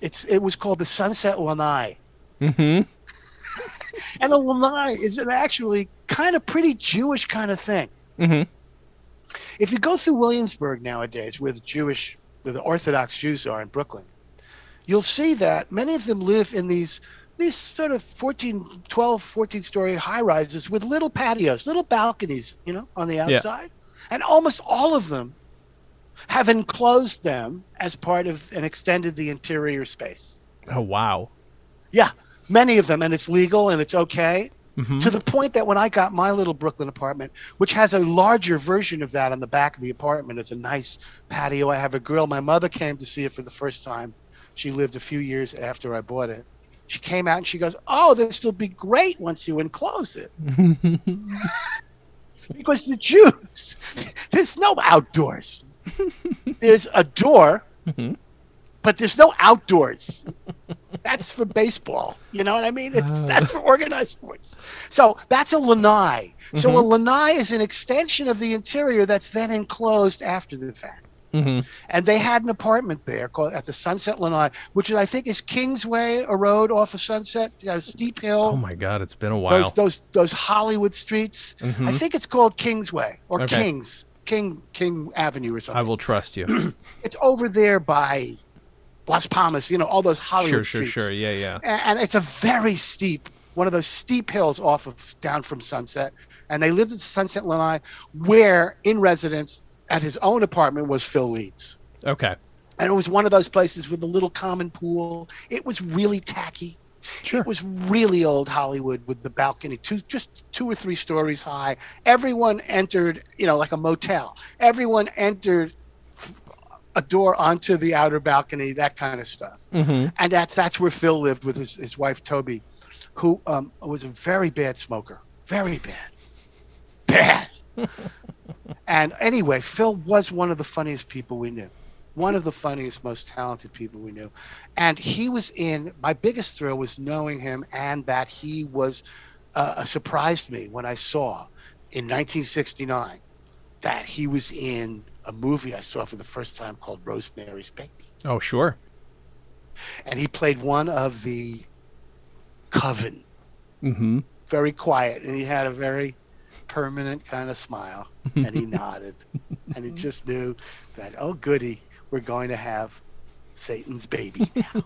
It's it was called the Sunset Lanai, Mm-hmm. and a lanai is an actually kind of pretty Jewish kind of thing. Mm-hmm. If you go through Williamsburg nowadays, where the Jewish, where the Orthodox Jews are in Brooklyn, you'll see that many of them live in these these sort of 14, 12, 14 story high rises with little patios, little balconies, you know, on the outside. And almost all of them have enclosed them as part of and extended the interior space. Oh wow. Yeah, many of them, and it's legal and it's okay. Mhm. To the point that when I got my little Brooklyn apartment, which has a larger version of that on the back of the apartment, it's a nice patio. I have a grill. My mother came to see it for the first time. She lived a few years after I bought it. She came out and she goes, "Oh, this will be great once you enclose it." because the Jews, there's no outdoors. There's a door, Mhm. But there's no outdoors. That's for baseball. You know what I mean? It's, Ah. that's for organized sports. So that's a lanai. So a lanai is an extension of the interior that's then enclosed after the fact. Mhm. And they had an apartment there called at the Sunset Lanai, which is, I think is Kingsway, a road off of Sunset, a steep hill Oh my God, it's been a while. those those those Hollywood streets. I Mhm. think it's called Kingsway or Okay. Kings King King Avenue or something. I will trust you. It's over there by Las Palmas. You know all those Hollywood sure, sure, streets. sure. Yeah, yeah. A- And, it's a very steep, one of those steep hills off of down from Sunset. And they lived at Sunset Lanai, where in residence at his own apartment was Phil Leeds. Okay. And it was one of those places with a little common pool. It was really tacky. Sure. It was really old Hollywood with the balcony, two just two or three stories high. Everyone entered, you know, like a motel. Everyone entered a door onto the outer balcony, that kind of stuff. Mm-hmm. And that's that's where Phil lived with his, his wife Toby, who um, was a very bad smoker, very bad, bad. and anyway, Phil was one of the funniest people we knew, one of the funniest, most talented people we knew, and he was in. My biggest thrill was knowing him, and that he was uh, surprised me when I saw in 1969 that he was in a movie I saw for the first time called Rosemary's Baby. Oh, sure. and he played one of the coven. Mm-hmm. very quiet and he had a very permanent kind of smile and he nodded. And he just knew that oh goody we're going to have satan's baby now.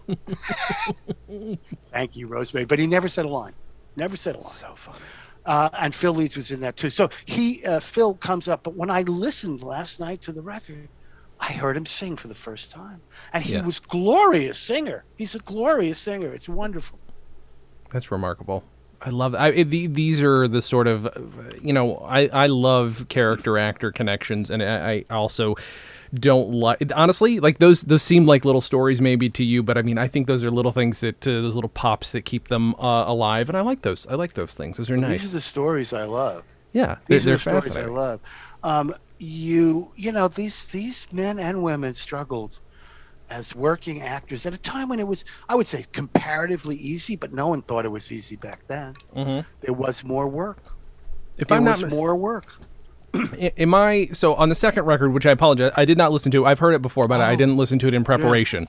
Thank you rosemary. But he never said a line. Never said a line. So funny. Uh, and phil leeds was in that too so he uh, phil comes up but when i listened last night to the record I heard him sing for the first time, and he Yeah. was glorious singer. He's a glorious singer. It's wonderful. That's remarkable. I love I, it, the, these are the sort of, you know, I, I love character actor connections, and I, I also don't like honestly like those those seem like little stories maybe to you, but I mean I think those are little things that uh, those little pops that keep them uh, alive, and I like those. I like those things. Those are nice. These are the stories I love. yeah, they're, These are they're the stories I love. Um, you, you know, these these men and women struggled as working actors at a time when it was, I would say, comparatively easy, but no one thought it was easy back then. Mhm. There was more work. If There I'm was not mis- more work. I- Am I so on the second record, which I apologize, I did not listen to. I've heard it before, but I Oh. didn't listen to it in preparation.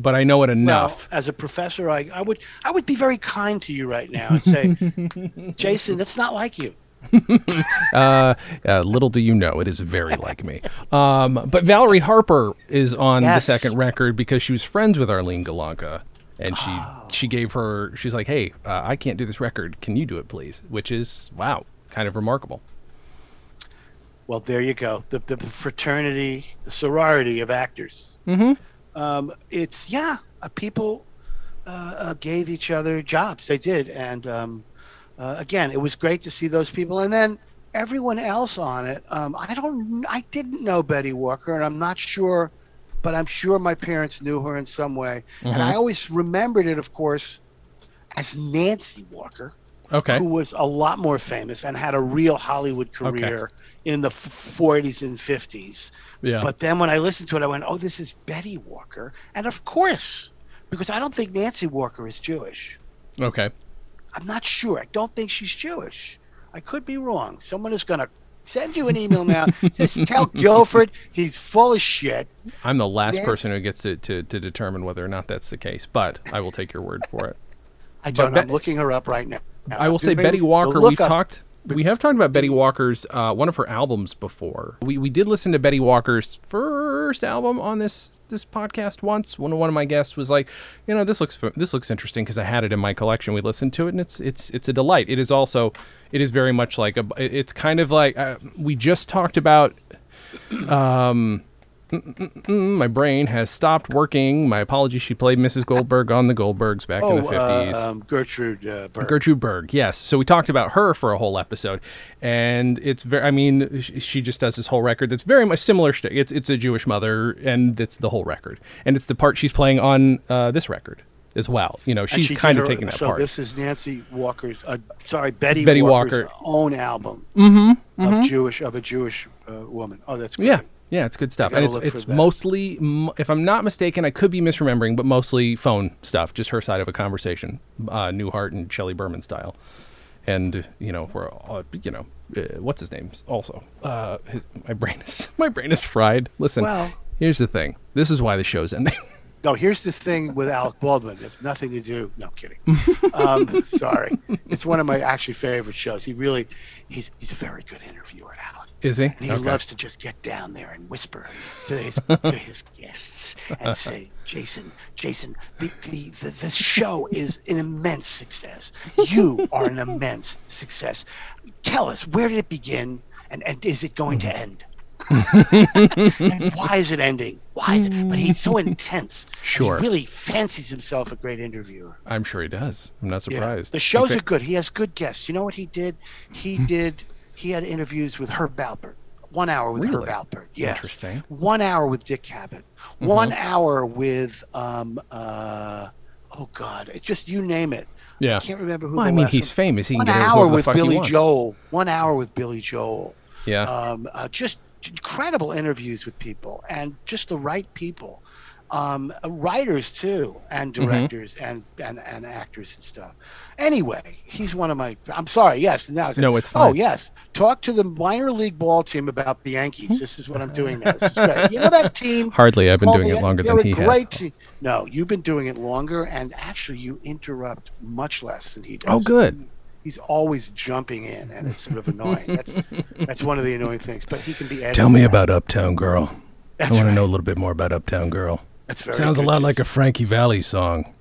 But I know it enough. Well, as a professor, I, I would I would be very kind to you right now and say, Jason, that's not like you. uh, uh, little do you know, it is very like me. Um, but Valerie Harper is on Yes. the second record because she was friends with Arlene Golonka, and she Oh. she gave her. She's like, "Hey, uh, I can't do this record. Can you do it, please?" Which is wow, kind of remarkable. Well, there you go. The, the fraternity, the sorority of actors. Mm-hmm. Um, it's yeah, uh, people uh, uh, gave each other jobs. They did, and um, uh, again, it was great to see those people. And then everyone else on it, um, I don't. I didn't know Betty Walker, and I'm not sure, but I'm sure my parents knew her in some way. And Mhm. I always remembered it, of course, as Nancy Walker, Okay. who was a lot more famous and had a real Hollywood Okay. In the f- 40s and 50s. Yeah. But then when I listened to it, I went, "Oh, this is Betty Walker," and of course, because I don't think Nancy Walker is Jewish. okay. I'm not sure. I don't think she's Jewish. I could be wrong. Someone is going to send you an email now. Just tell Gilford he's full of shit. I'm the last Yes. person who gets to, to, to determine whether or not that's the case, but I will take your word for it. i don't know i'm looking her up right now. I will say Betty Walker. We've up- talked. We have talked about Betty Walker's uh, one of her albums before. We we did listen to Betty Walker's first album on this this podcast once. One one of my guests was like, you know, this looks this looks interesting because I had it in my collection. We listened to it and it's it's it's a delight. It is also it is very much like a. It's kind of like uh, we just talked about. Um, my brain has stopped working. My apologies. She played Mrs. Goldberg on the Goldbergs back in Oh, the fifties. uh, um, Gertrude uh, Berg. Gertrude Berg, yes. So we talked about her for a whole episode, and it's very. I mean, sh- she just does this whole record that's very much similar. St- it's it's a Jewish mother, and it's the whole record, and it's the part she's playing on uh, this record as well. You know, she's she kind of her- taking that so part. this is Nancy Walker's, uh, sorry, Betty, Betty Walker's Walker. own album mm-hmm. of Jewish of a Jewish uh, woman. Oh, that's great. Yeah. Yeah, it's good stuff, and it's it's mostly, if I'm not mistaken, I could be misremembering, but mostly phone stuff, just her side of a conversation, uh, Newhart and Shelley Berman style, and you know, for uh, you know, uh, what's his name? Also, uh, his, my brain is my brain is fried. Listen, Well- here's the thing. This is why the show's ending. No, here's the thing with Alec Baldwin. It's nothing to do. No, I'm kidding. Um, sorry. It's one of my actually favorite shows. He really, he's he's a very good interviewer, Alec. Is he? And he Okay. loves to just get down there and whisper to his to his guests and say, "Jason, Jason, the, the, the, the show is an immense success. You are an immense success. Tell us where did it begin, and, and is it going to end? and why is it ending? Why is it? But he's so intense. Sure. He really fancies himself a great interviewer. I'm sure he does. I'm not Yeah. surprised. The shows In are good. He has good guests. You know what he did? He hmm. did. He had interviews with Herb Alpert. One hour with Really? Herb Alpert. Yes. Interesting. One hour with Dick Cavett. One hour with um uh oh god, it's just you name it. Yeah. I can't remember who. Well, I mean, he's one- famous. He can One get hour with Billy. Joel. One hour with Billy Joel. Yeah. Um, uh, just incredible interviews with people and just the right people. Um, writers too, and Mm-hmm. directors and, and and actors and stuff. Anyway, he's one of my. I'm sorry. Yes. Now No, it's fine. Oh yes. Talk to the minor league ball team about the Yankees. This is what I'm doing now. This is great. You know that team. Hardly. I've been doing the- it longer than he great has. team. No, you've been doing it longer, and actually, you interrupt much less than he does. Oh, good. He's always jumping in, and it's sort of annoying. That's that's one of the annoying things. But he can be. Tell me about Uptown Girl. That's I want to know a little bit more about Uptown Girl. That's very Sounds a lot like a Frankie Valli song.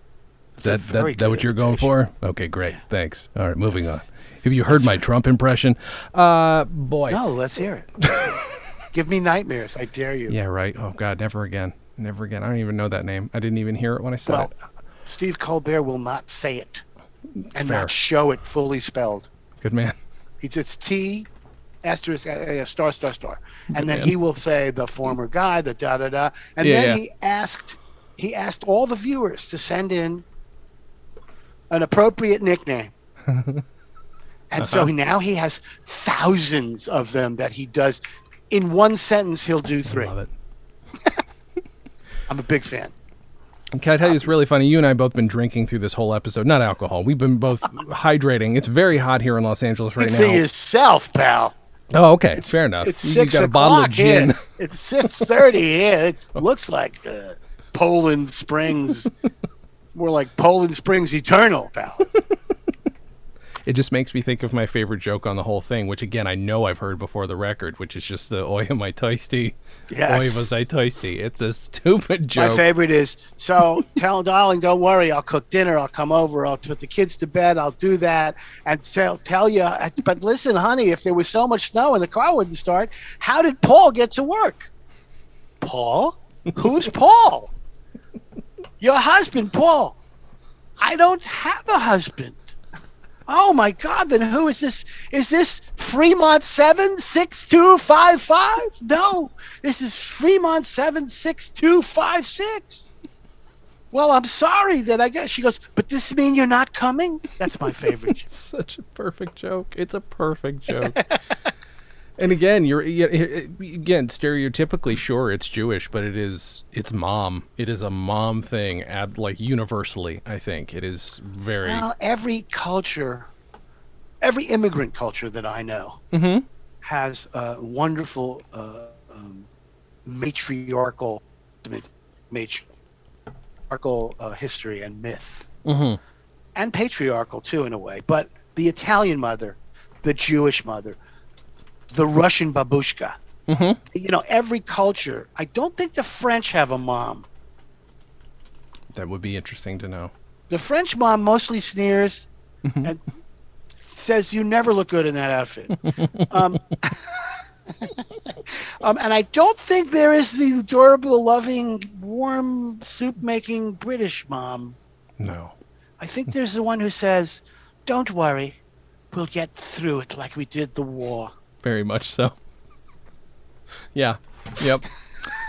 Is that that, that what you're going for? Okay, great. Thanks. All right, moving on. Have you heard my Trump impression? Uh, boy. No, let's hear it. Give me nightmares. I dare you. Yeah, right. Oh God, never again. Never again. I don't even know that name. I didn't even hear it when I said Well, it. Steve Colbert will not say it and Fair. not show it fully spelled. Good man. He says T asterisk uh, uh, star star star, and then man. he will say the former guy, the da da da, and Yeah, then yeah. he asked he asked all the viewers to send in an appropriate nickname. And so Uh-huh. now he has thousands of them that he does. In one sentence, he'll do three. Love it. I'm a big fan. Can I tell you, it's really funny. You and I both been drinking through this whole episode. Not alcohol. We've been both hydrating. It's very hot here in Los Angeles right Speak now. for yourself, pal. Oh, okay. Fair enough. It's you six got a bottle of gin. here. It's six thirty here. It looks like uh, Poland Springs. More like Poland Springs Eternal, pal. It just makes me think of my favorite joke on the whole thing, which again I know I've heard before the record, which is just the "Oi, am I toasty? Yes. Oi, was I toasty?" It's a stupid joke. My favorite is so tell darling, don't worry, I'll cook dinner, I'll come over, I'll put the kids to bed, I'll do that, and tell tell you. But listen, honey, if there was so much snow and the car wouldn't start, how did Paul get to work? Paul? Who's Paul? Your husband, Paul. I don't have a husband. Oh my God! Then who is this? Is this Fremont seven six two five five? No, this is Fremont seven six two five six. Well, I'm sorry that I guess she goes, but does this mean you're not coming? That's my favorite. It's such a perfect joke. It's a perfect joke. and again, you're again stereotypically sure it's Jewish, but it is it's mom. It is a mom thing, ab, like universally. I think it is very. well, every culture, every immigrant culture that I know Mhm. has a wonderful uh, um, matriarchal, matriarchal uh, history and myth. Mhm. and patriarchal too in a way but the italian mother the jewish mother the russian babushka Mhm. you know every culture i don't think the french have a mom That would be interesting to know. the french mom mostly sneers and says you never look good in that outfit um, um, and i don't think there is the adorable loving warm soup making british mom No. I think there's the one who says, "Don't worry, we'll get through it like we did the war." Very much so. Yeah. Yep.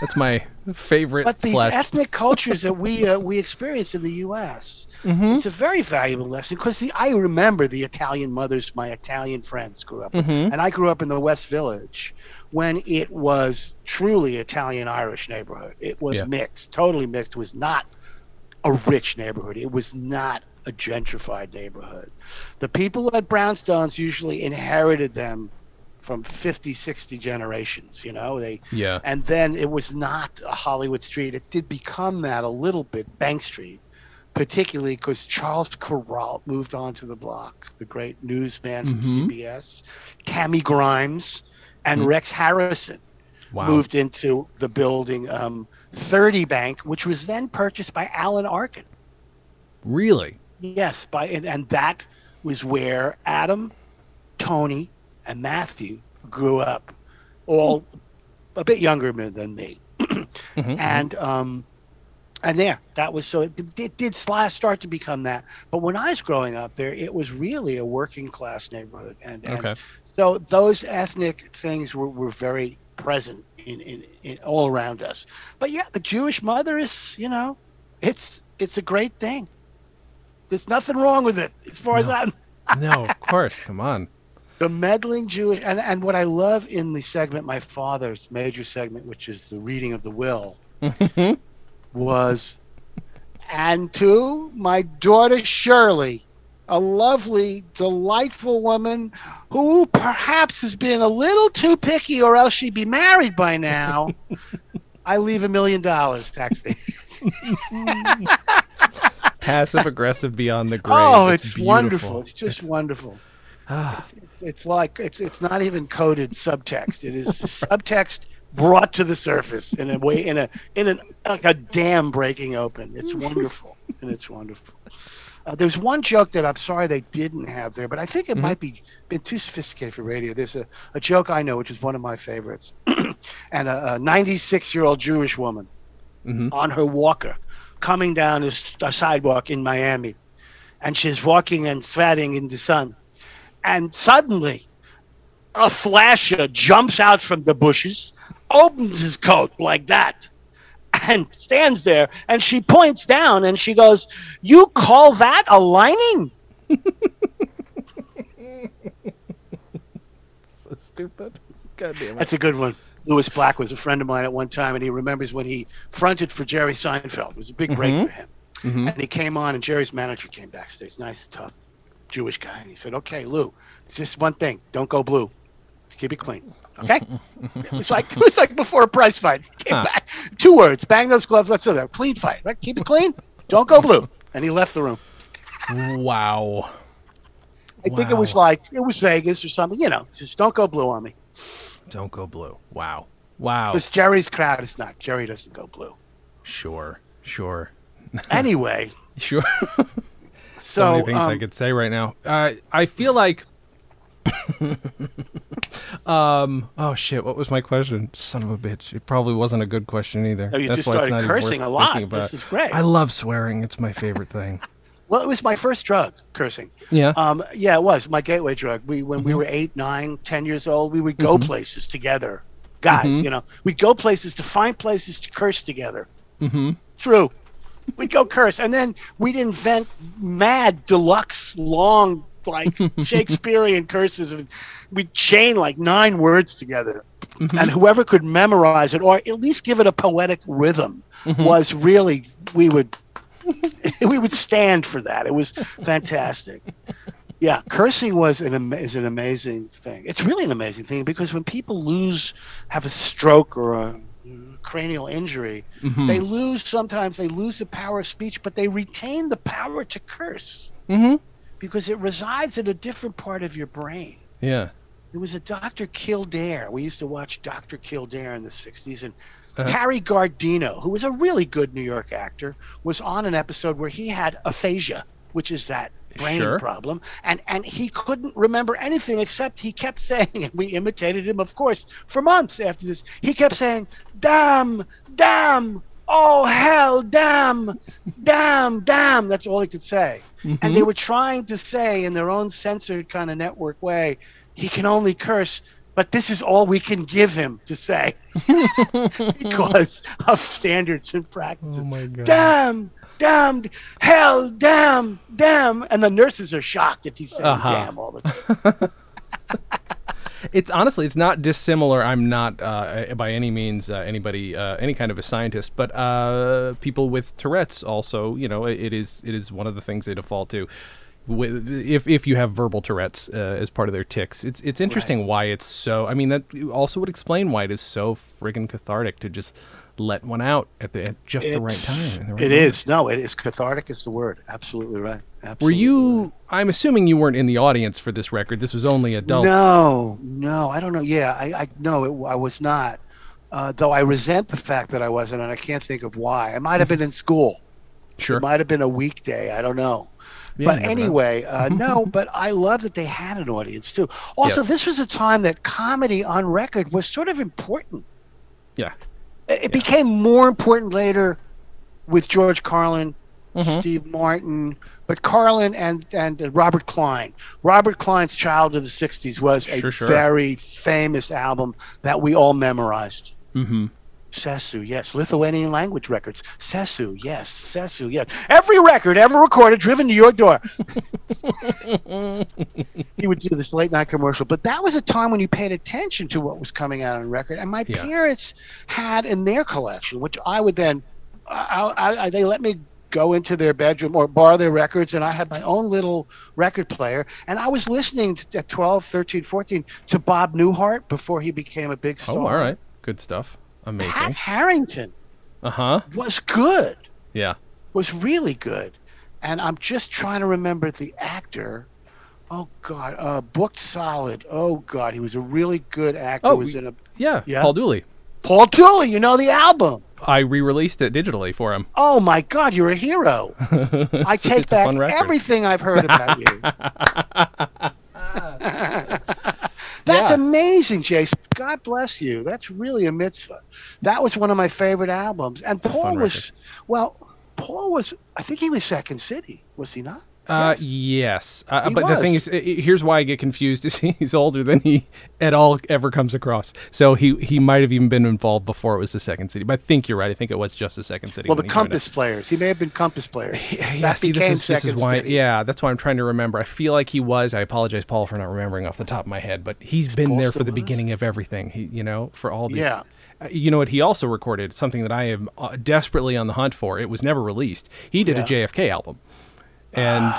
That's my favorite But these slash. ethnic cultures that we uh, we experience in the U.S. Mhm. It's a very valuable lesson because I remember the Italian mothers my Italian friends grew up with, Mhm. and I grew up in the West Village when it was truly Italian Irish neighborhood. It was Yeah. mixed, totally mixed. It was not a rich neighborhood. It was not a gentrified neighborhood. The people at Brownstones usually inherited them from 50, 60 generations, you know. They Yeah. and then it was not a Hollywood street. It did become that a little bit, Bank Street, particularly because Charles Kuralt moved onto the block, the great newsman from Mhm. CBS. Tammy Grimes and Mhm. Rex Harrison Wow. moved into the building um, 30 Bank, which was then purchased by Alan Arkin. Really? Yes, by and, and that was where Adam, Tony, and Matthew grew up, all a bit younger than me. Mhm. and um, and there, that was so it, it did sla- start to become that. But when I was growing up there, it was really a working class neighborhood, and, and Okay. so those ethnic things were, were very present in, in, in all around us. But yeah, the Jewish mother is, you know, it's it's a great thing. There's nothing wrong with it as far as I'm no, of course. Come on. The meddling Jewish and, and what I love in the segment, my father's major segment, which is the reading of the will, Mhm. was and to my daughter Shirley, a lovely, delightful woman who perhaps has been a little too picky or else she'd be married by now. I leave a million dollars tax free. Passive aggressive beyond the grave. Oh, it's, beautiful. wonderful. It's just wonderful. Ah, It's, it's, like it's it's not even coded subtext. It is subtext brought to the surface in a way in a in an like a dam breaking open. It's wonderful and it's wonderful. Uh, there's one joke that I'm sorry they didn't have there, but I think it Mhm. might be been too sophisticated for radio. There's a, a joke I know, which is one of my favorites, and a 96 year old Jewish woman mhm. on her walker coming down a, a sidewalk in Miami. And she's walking and sweating in the sun. And suddenly, a flasher jumps out from the bushes, opens his coat like that, and stands there. And she points down and she goes, You call that a lining? So stupid. God damn it. That's a good one. Lewis Black was a friend of mine at one time, and he remembers when he fronted for Jerry Seinfeld. It was a big break Mhm. for him. Mhm. And he came on, and Jerry's manager came backstage. Nice, and tough Jewish guy. And he said, Okay, Lou, it's just one thing. Don't go blue. Keep it clean. Okay? it, was like, it was like before a prize fight. Came Huh. back. Two words. Bang those gloves. Let's do that. Clean fight. Right? Keep it clean. Don't go blue. And he left the room. Wow. I think it was like, it was Vegas or something. You know, just don't go blue on me. Don't go blue. Wow. Wow. Because Jerry's crowd is not. Jerry doesn't go blue. Sure. Sure. Anyway, Sure. so, so many things I um, could say right now. Uh, I feel like. um. Oh shit! What was my question? Son of a bitch! It probably wasn't a good question either. No, you That's just why it's started not cursing a lot. thinking. This is great. I love swearing. It's my favorite thing. Well, it was my first drug, cursing. Yeah. Um, yeah, it was my gateway drug. We when we were eight, nine, ten years old, we would go Mhm. places together, guys. Mhm. You know, we'd go places to find places to curse together. mm-hmm. True. We'd go curse, and then we'd invent mad deluxe long like Shakespearean curses. and We'd chain like nine words together, Mm-hmm. and whoever could memorize it or at least give it a poetic rhythm Mhm. was really we would we would stand for that. It was fantastic. Yeah, cursing was an is an amazing thing. It's really an amazing thing because when people lose, have a stroke or a cranial injury, Mhm. they lose. Sometimes they lose the power of speech, but they retain the power to curse Mm-hmm. because it resides in a different part of your brain. Yeah. It was a Dr. Kildare. We used to watch Dr. Kildare in the 60s. And Uh-huh. Harry Guardino, who was a really good New York actor, was on an episode where he had aphasia, which is that brain Sure. problem. And, and he couldn't remember anything except he kept saying, and we imitated him, of course, for months after this. He kept saying, damn, damn, oh, hell, damn, damn, damn. That's all he could say and Mm-hmm. they were trying to say in their own censored kind of network way he can only curse but this is all we can give him to say because of standards and practices Oh my god. damn damn hell damn damn and the nurses are shocked if he's saying Uh-huh. damn all the time It's honestly, it's not dissimilar. I'm not uh, by any means uh, anybody, uh, any kind of a scientist, but uh, people with Tourette's also, you know, it, is it is one of the things they default to. If if you have verbal Tourette's uh, as part of their tics, it's it's interesting why it's so. I mean, that also would explain why it is so friggin' cathartic to just let one out at the at just the right time. the right it is no it is cathartic is the word absolutely right Were absolutely right. you? I'm assuming you weren't in the audience for this record. This was only adults. No, no, I don't know. Yeah, I, I no, it, I was not. Uh, though I resent the fact that I wasn't, and I can't think of why. I might have been in school. Sure. It might have been a weekday. I don't know. Yeah, but you never know. anyway, uh, no. But I love that they had an audience too. Also, Yes. this was a time that comedy on record was sort of important. Yeah. It, it became more important later with George Carlin, Mhm. Steve Martin, but Carlin and and uh, Robert Klein. Robert Klein's Child of the '60s was a Sure, sure. very famous album that we all memorized. Mm-hmm. Sesu, yes. Lithuanian language records. Sesu, yes. Sesu, yes. Every record ever recorded driven to your door. he would do this late night commercial. But that was a time when you paid attention to what was coming out on record. And my Yeah. parents had in their collection, which I would then, I, I, I, they let me go into their bedroom or borrow their records. And I had my own little record player. And I was listening to, at 12, 13, 14 to Bob Newhart before he became a big star. Oh, all right. Good stuff. Amazing. Pat Harrington Uh huh. was good, Yeah. was really good. And I'm just trying to remember the actor. Oh God, uh, booked solid. Oh God, he was a really good actor. Oh, was in a Yeah. Yeah. Paul Dooley. Paul Dooley. You know the album. I re-released it digitally for him. Oh my God, you're a hero. I take back everything I've heard about you. That's Yeah. amazing, Jason. God bless you. That's really a mitzvah. That was one of my favorite albums. And a Paul was, well, Paul was, I think he was Second City, was he not? Uh, Yes. yes. Uh, but the thing is, here's why I get confused: is he's older than he at all ever comes across. So he he might have even been involved before it was the Second City. But I think you're right. I think it was just the Second City. Well, the Compass players. He may have been Compass players. Yeah, that see, this is this is why. City. Yeah, that's why I'm trying to remember. I feel like he was. I apologize, Paul, for not remembering off the top of my head. But he's been there for the beginning of everything. He, you know, for all these. Yeah. Uh, You know what? He also recorded something that I am uh, desperately on the hunt for. It was never released. He did a JFK album, and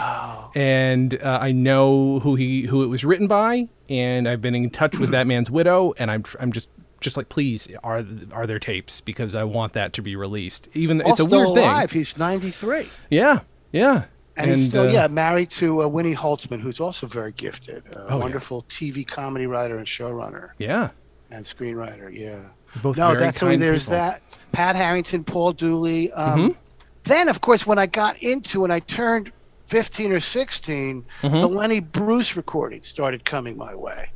and uh, I know who he who it was written by, and I've been in touch with that man's widow, and I'm I'm just just like, please, are are there tapes because I want that to be released. Even it's a still weird alive. thing. He's 93. Yeah, yeah. And, he's still, uh, yeah, married to uh, Winnie Holzman, who's also very gifted. A Oh, yeah. wonderful TV comedy writer and showrunner yeah. and screenwriter. Yeah. Both no, that's so there's people. that. Pat Harrington, Paul Dooley. Um, Mhm. Then, of course, when I got into and I turned 15 or 16, Mhm. the Lenny Bruce recording started coming my way.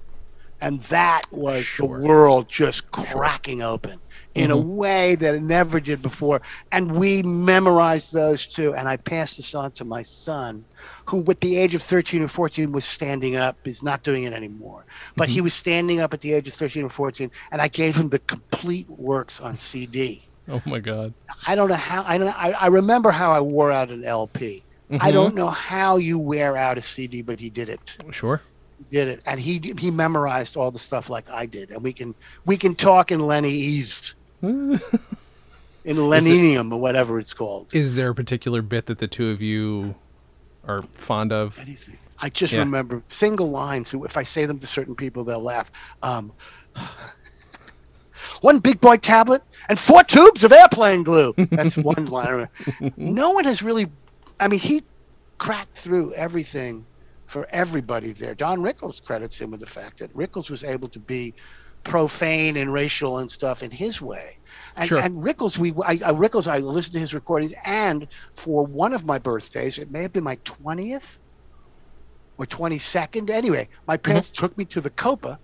and that was Sure. the world just cracking open in a way that it never did before. And we memorized those too. And I passed this on to my son, who, with the age of 13 or 14, was standing up. He's not doing it anymore. But he was standing up at the age of 13 or 14, and I gave him the complete works on CD. Oh my god. I don't know how. I don't. I, I remember how I wore out an LP. I Mhm. don't know how you wear out a CD, but he did it. Sure. He did it, and he he memorized all the stuff like I did. And we can we can talk in Lenny Lennyese, in Leninium or whatever it's called. Is there a particular bit that the two of you are fond of? Anything. I just Yeah. remember single lines. Who, if I say them to certain people, they'll laugh. Um, one big boy tablet and four tubes of airplane glue. That's one line. no one has really. I mean, he cracked through everything for everybody there. Don Rickles credits him with the fact that Rickles was able to be profane and racial and stuff in his way. And, Sure. and Rickles, we I, I, Rickles, I listened to his recordings, and for one of my birthdays, it may have been my twentieth or twenty second. Anyway, my mm-hmm. parents took me to the Copa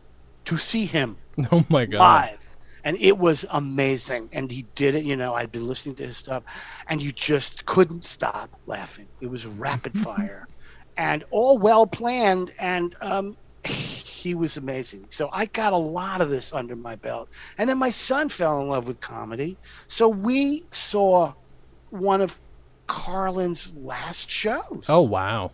to see him Oh my god. live and it was amazing. And he did it you know i'd been listening to his stuff and you just couldn't stop laughing. It was rapid fire and all well planned. And um, he was amazing. So i got a lot of this under my belt. And then my son fell in love with comedy. So we saw one of carlin's last shows. Oh wow.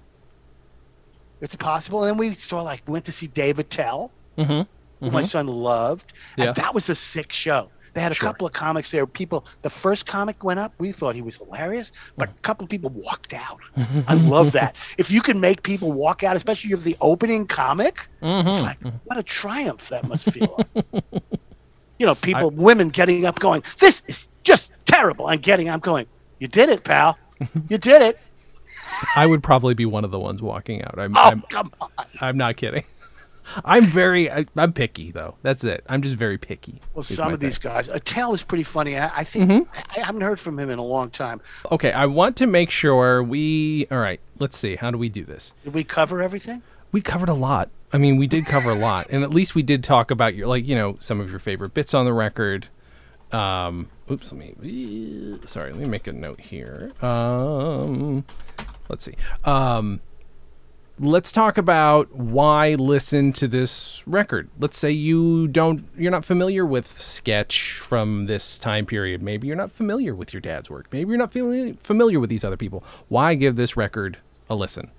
it's possible. And then we saw like went to see Dave Attell Mm-hmm. Who my son loved. Yeah. And that was a sick show. They had a Sure. couple of comics there. People, the first comic went up, we thought he was hilarious, but Mm. a couple of people walked out. I love that. If you can make people walk out, especially if the opening comic, Mm-hmm. it's like, what a triumph that must feel. you know, people, women getting up going, this is just terrible. And getting I'm going, you did it, pal. You did it. I would probably be one of the ones walking out. I'm Oh, I'm, come on. I'm not kidding. I'm very I, I'm picky though. That's it. I'm just very picky. Well, some of these thing. guys, Attell is pretty funny. I, I think Mm-hmm. I, I haven't heard from him in a long time. Okay, I want to make sure we All right, let's see. How do we do this? Did we cover everything? We covered a lot. I mean, we did cover a lot. And at least we did talk about your like, you know, some of your favorite bits on the record. Um oops, let me sorry, let me make a note here. Um let's see. Um let's talk about why listen to this record. Let's say you don't you're not familiar with sketch from this time period. Maybe you're not familiar with your dad's work. Maybe you're not familiar familiar with these other people. Why give this record a listen?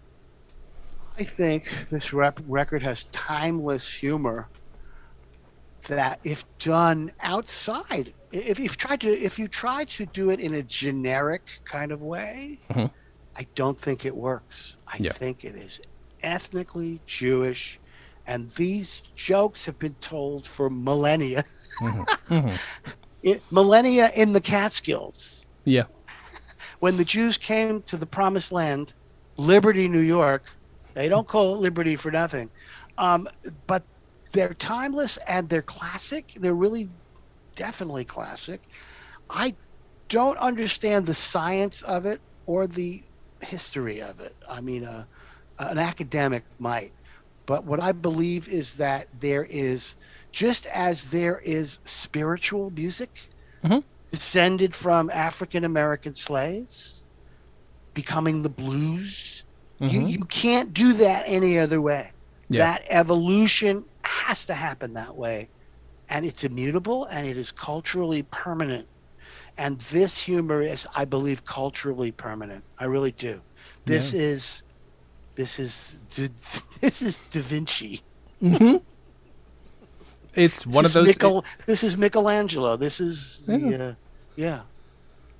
I think this rep- record has timeless humor that, if done outside, if you try to if you try to do it in a generic kind of way, Mhm. I don't think it works. I Yeah. think it is ethnically Jewish, and these jokes have been told for millennia. Mhm. It, millennia in the Catskills. Yeah. when the Jews came to the promised land, Liberty, New York, they don't call it Liberty for nothing. Um, but they're timeless and they're classic. They're really definitely classic. I don't understand the science of it or the history of it. I mean, uh, an academic might. But what I believe is that there is, just as there is spiritual music Mhm. descended from African American slaves, becoming the blues, you, Mhm. you can't do that any other way. Yeah. That evolution has to happen that way. And it's immutable and it is culturally permanent. And this humor is, I believe, culturally permanent. I really do. This is, this is, this is Da Vinci. It's one this of those. Michel, this is Michelangelo. This is the, Yeah. uh, yeah.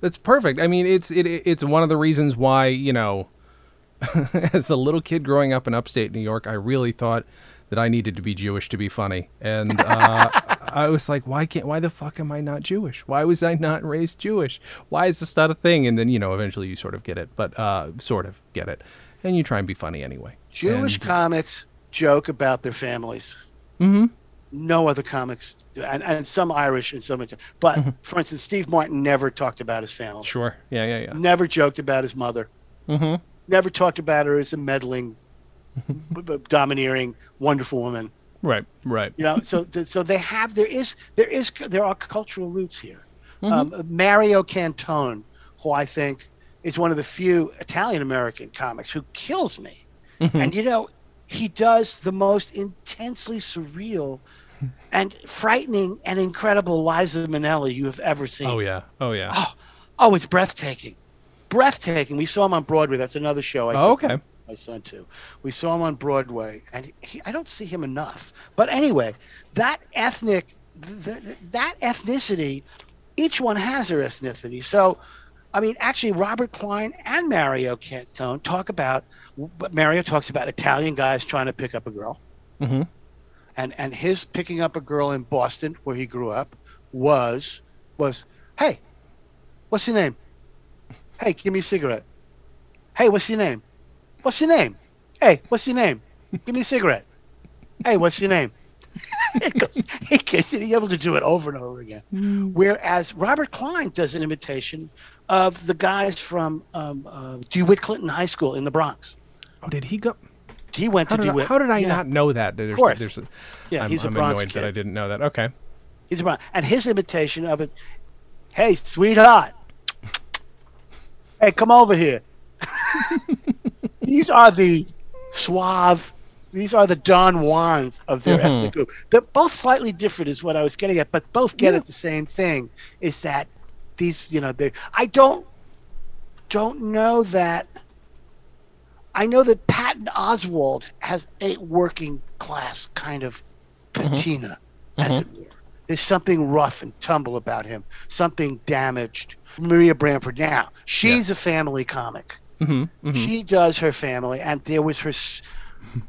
That's perfect. I mean, it's it it's one of the reasons why you know, as a little kid growing up in upstate New York, I really thought that I needed to be Jewish to be funny, and uh, I was like, why can't? Why the fuck am I not Jewish? Why was I not raised Jewish? Why is this not a thing? And then you know, eventually you sort of get it, but uh, sort of get it, and you try and be funny anyway. Jewish And- comics joke about their families. Mm-hmm. No other comics, and, and some Irish and some. But Mm-hmm. for instance, Steve Martin never talked about his family. Sure. Yeah. Yeah. Yeah. Never joked about his mother. Mm-hmm. Never talked about her as a meddling, domineering, wonderful woman. Right, right. You know, so so they have there is there is there are cultural roots here. Um, Mario Cantone, who I think is one of the few Italian American comics who kills me, and you know he does the most intensely surreal and frightening and incredible Liza Minnelli you have ever seen. Oh yeah. Oh yeah. Oh, oh, it's breathtaking, breathtaking. We saw him on Broadway. That's another show. I Oh, okay. My son too. We saw him on Broadway, and he, I don't see him enough. But anyway, that ethnic, th- th- that ethnicity, each one has their ethnicity. So, I mean, actually, Robert Klein and Mario Cantone talk about. But Mario talks about Italian guys trying to pick up a girl hmm and and his picking up a girl in Boston where he grew up was was hey what's your name hey give me a cigarette hey what's your name what's your name hey what's your name give me a cigarette hey what's your name It goes- he gets he's able to do it over and over again whereas Robert Klein does an imitation of the guys from um, uh, DeWitt Clinton High School in the Bronx Oh, did he go? he went How to did, I, DeWitt how did I Yeah. not know that? There's, course. There's a, yeah I'm, he's a I'm Bronx annoyed kid. that I didn't know that. Okay. He's around, and his imitation of it. Hey, sweetheart. Hey, come over here. these are the suave. These are the Don Juans of their Mhm. ethnic group. They're both slightly different, is what I was getting at, but both get Yeah. at the same thing. Is that these? You know, they. I don't don't know that. I know that Patton Oswalt has a working class kind of patina, as it were. There's something rough and tumble about him, something damaged. Maria Bamford now, she's a family comic. Hmm hmm She does her family, and there was her.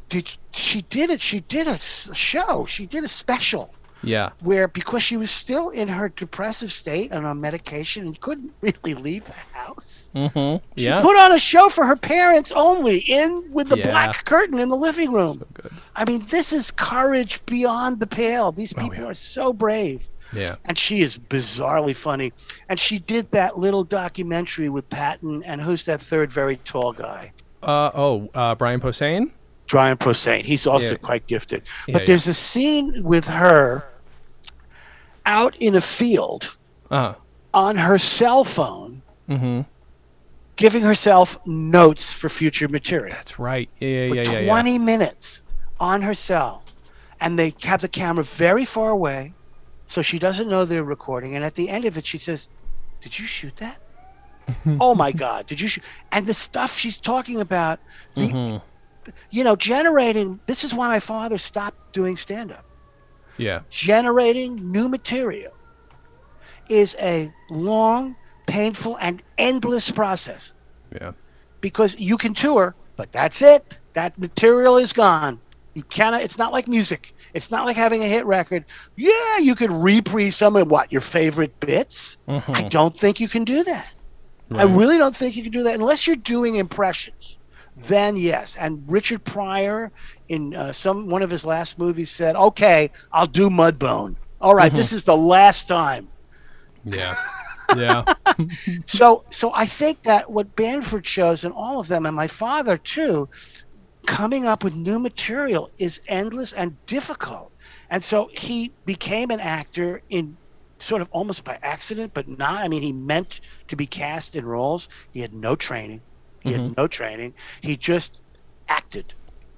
Did she did it? She did a show. She did a special Yeah. where because she was still in her depressive state and on medication and couldn't really leave the house. Mm-hmm. She Yeah. put on a show for her parents only in with the Yeah. black curtain in the living room. So good. I mean, this is courage beyond the pale. These Oh, people yeah. are so brave. Yeah. And she is bizarrely funny. And she did that little documentary with Patton and who's that third very tall guy? Uh oh. Uh, Brian Posehn. Brian Posehn. He's also Yeah. quite gifted. Yeah, but yeah. there's a scene with her out in a field Uh. on her cell phone Mm-hmm. giving herself notes for future material. That's right. Yeah. Yeah. Yeah. Yeah. 20 minutes on her cell. And they have the camera very far away, so she doesn't know they're recording. And at the end of it, she says, Did you shoot that? oh my God, did you shoot? And the stuff she's talking about, the, Mhm. you know, generating this is why my father stopped doing stand up. Yeah. Generating new material is a long, painful, and endless process Yeah. because you can tour, but that's it. That material is gone. You cannot. It's not like music. It's not like having a hit record. Yeah, you could reprise some of what your favorite bits. I Mhm. don't think you can do that. I really don't think you can do that unless you're doing impressions. Then yes. And Richard Pryor, in uh, some one of his last movies, said, "Okay, I'll do Mudbone. All right, this is the last time." Yeah. Yeah. so so I think that what Bamford shows and all of them and my father too, coming up with new material is endless and difficult. And so he became an actor in sort of almost by accident, but not. I mean, he meant to be cast in roles. He had no training. He had no training. He just acted.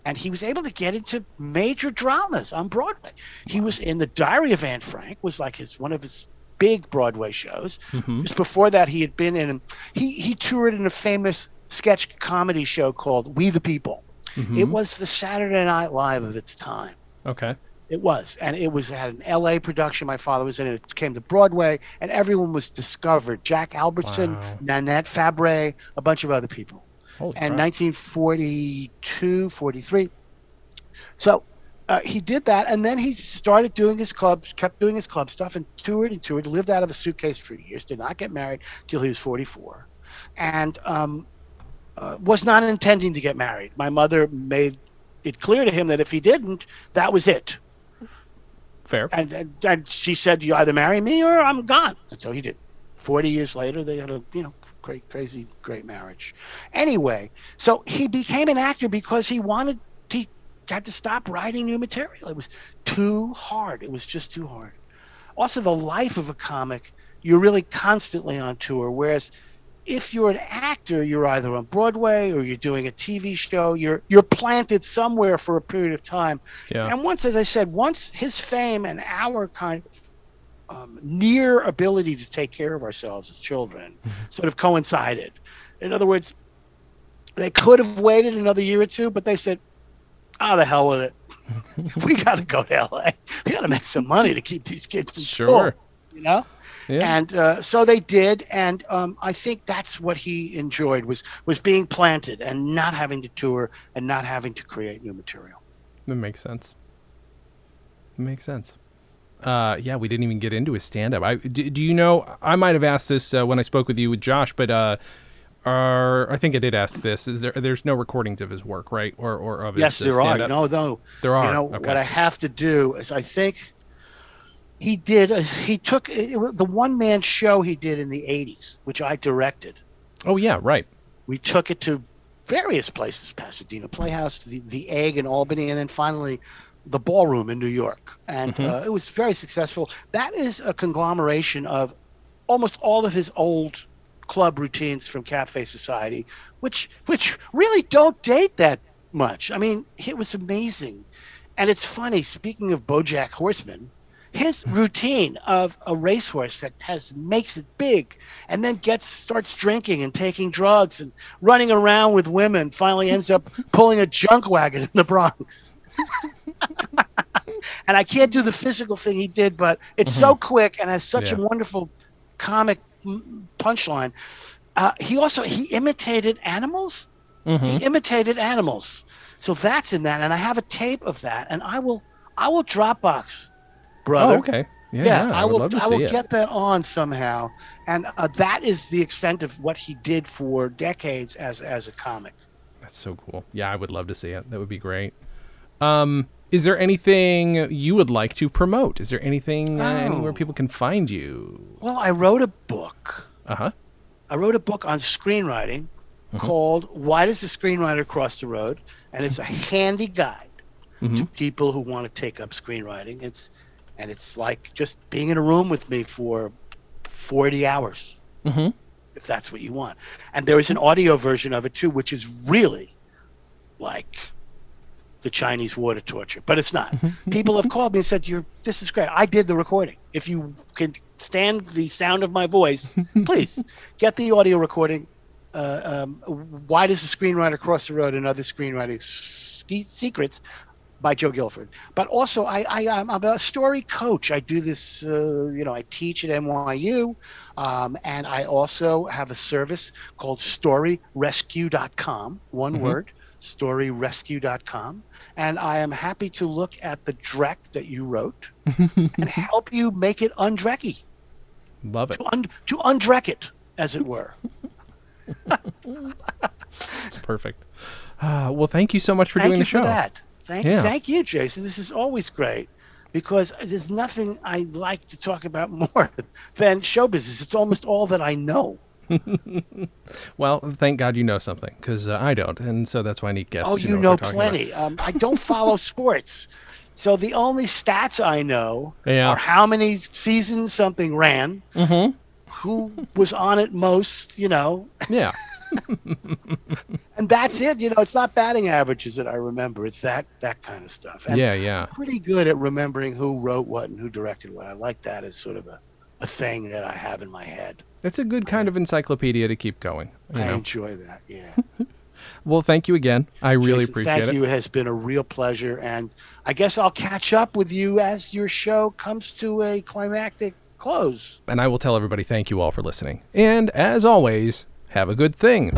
And he was able to get into major dramas on Broadway. He was in The Diary of Anne Frank, was like his one of his big Broadway shows. Mhm. Just before that, he had been in. He he toured in a famous sketch comedy show called Meet the People. Mhm. It was the Saturday Night Live of its time. Okay. It was, and it was had an L.A. production. My father was in it. It came to Broadway, and everyone was discovered. Jack Albertson, Wow. Nanette Fabray, a bunch of other people. Holy and crap. 1942, 43. So uh, he did that, and then he started doing his clubs, kept doing his club stuff, and toured and toured. Lived out of a suitcase for years. Did not get married till he was 44, and um, uh, was not intending to get married. My mother made it clear to him that if he didn't, that was it. Fair. And, and, and she said, "You either marry me or I'm gone." And so he did. Forty years later, they had a you know great, crazy, great marriage. Anyway, so he became an actor because he wanted to had to stop writing new material. It was too hard. It was just too hard. Also, the life of a comic, you're really constantly on tour. Whereas if you're an actor, you're either on Broadway or you're doing a TV show. You're you're planted somewhere for a period of time. Yeah. And once, as I said, once his fame and our kind of um, near ability to take care of ourselves as children sort of coincided. In other words, they could have waited another year or two, but they said, "Oh, the hell with it. we got to go to LA. We got to make some money to keep these kids in Sure. school." You know. Yeah. And uh, so they did, and um, I think that's what he enjoyed was was being planted and not having to tour and not having to create new material. That makes sense. That makes sense. Uh, yeah, we didn't even get into his stand-up. I do, do you know? I might have asked this uh, when I spoke with you with Josh, but uh, are I think I did ask this. Is there? There's no recordings of his work, right? Or or of yes, his uh, there are. No, no. There are. You know okay. what I have to do is I think he did. is He took it, was the one man show he did in the '80s, which I directed. oh yeah, right. We took it to various places: Pasadena Playhouse, the the Egg in Albany, and then finally the Ballroom in New York. And Mhm. uh, it was very successful. That is a conglomeration of almost all of his old club routines from Cafe Society, which which really don't date that much. I mean, it was amazing. And it's funny, speaking of Bojack Horseman, his routine of a racehorse that has makes it big and then gets starts drinking and taking drugs and running around with women finally ends up pulling a junk wagon in the Bronx. and I can't do the physical thing he did, but it's so quick and has such Yeah. a wonderful comic punchline. Uh, he also he imitated animals. Mhm. He imitated animals. So that's in that, and I have a tape of that, and I will I will Dropbox, brother. Oh, okay. Yeah, Yeah, yeah, I would will. to I will it. get that on somehow, and uh, that is the extent of what he did for decades as as a comic. That's so cool. Yeah, I would love to see it. That would be great. Um, is there anything you would like to promote? Is there anything uh, anywhere Oh. people can find you? Well, I wrote a book. Uh huh. I wrote a book on screenwriting Mhm. called "Why Does the Screenwriter Cross the Road?" and it's a handy guide to Mhm. people who want to take up screenwriting. It's and it's like just being in a room with me for forty hours. hmm if that's what you want. And there is an audio version of it too, which is really like the Chinese water torture, but it's not. People have called me and said, "You're this is great. I did the recording. If you can stand the sound of my voice, please get the audio recording." Uh, um, Why does the screenwriter cross the road and other screenwriting ske- secrets by Joe Gilford. But also, I, I I'm I'm a story coach. I do this. Uh, you know, I teach at NYU, um, and I also have a service called StoryRescue.com. One Mhm. word, StoryRescue.com. And I am happy to look at the dreck that you wrote and help you make it undrecky, Love it. to, un, to undreck it, as it were. It's perfect. Uh, well, thank you so much for Thank doing you the show. Thank, Yeah. thank you, Jason. This is always great because there's nothing I like to talk about more than show business. It's almost all that I know. Well, thank God you know something because uh, I don't, and so that's why I need guests. Oh, you know about. plenty. Um, I don't follow sports. So the only stats I know Yeah. are how many seasons something ran, Mm-hmm. who was on it most, you know, Yeah. and that's it. You know, it's not batting averages that I remember. It's that that kind of stuff. And yeah. Yeah. pretty good at remembering who wrote what and who directed what. I like that as sort of a, a thing that I have in my head. It's a good kind of encyclopedia to keep going. You I know? enjoy that. Yeah. Well, thank you again. I really Jason, appreciate thank it. you. It has been a real pleasure, and I guess I'll catch up with you as your show comes to a climactic close. And I will tell everybody thank you all for listening. And as always, have a good thing.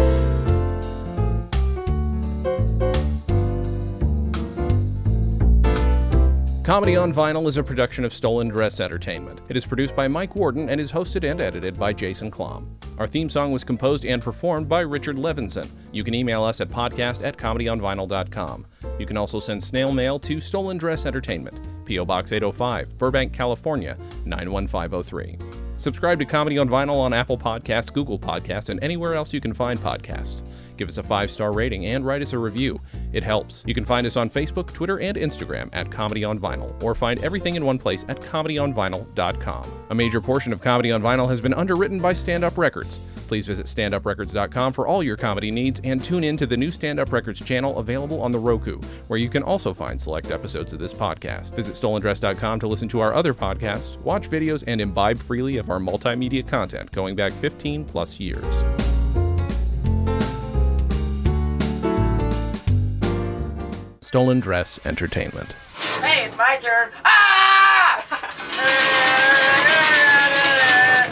Comedy on Vinyl is a production of Stolen Dress Entertainment. It is produced by Mike Worden and is hosted and edited by Jason Klamm. Our theme song was composed and performed by Richard Levinson. You can email us at podcast at comedyonvinyl.com. You can also send snail mail to Stolen Dress Entertainment, P.O. Box 805, Burbank, California, 91503. Subscribe to Comedy on Vinyl on Apple Podcasts, Google Podcasts, and anywhere else you can find podcasts. Give us a five star rating and write us a review. It helps. You can find us on Facebook, Twitter, and Instagram at Comedy on Vinyl, or find everything in one place at comedyonvinyl.com. A major portion of Comedy on Vinyl has been underwritten by Stand Up Records. Please visit standuprecords.com for all your comedy needs and tune in to the new Stand Up Records channel available on the Roku, where you can also find select episodes of this podcast. Visit stolendress.com to listen to our other podcasts, watch videos, and imbibe freely of our multimedia content going back 15 plus years. Stolen Dress Entertainment. Hey, it's my turn. Ah!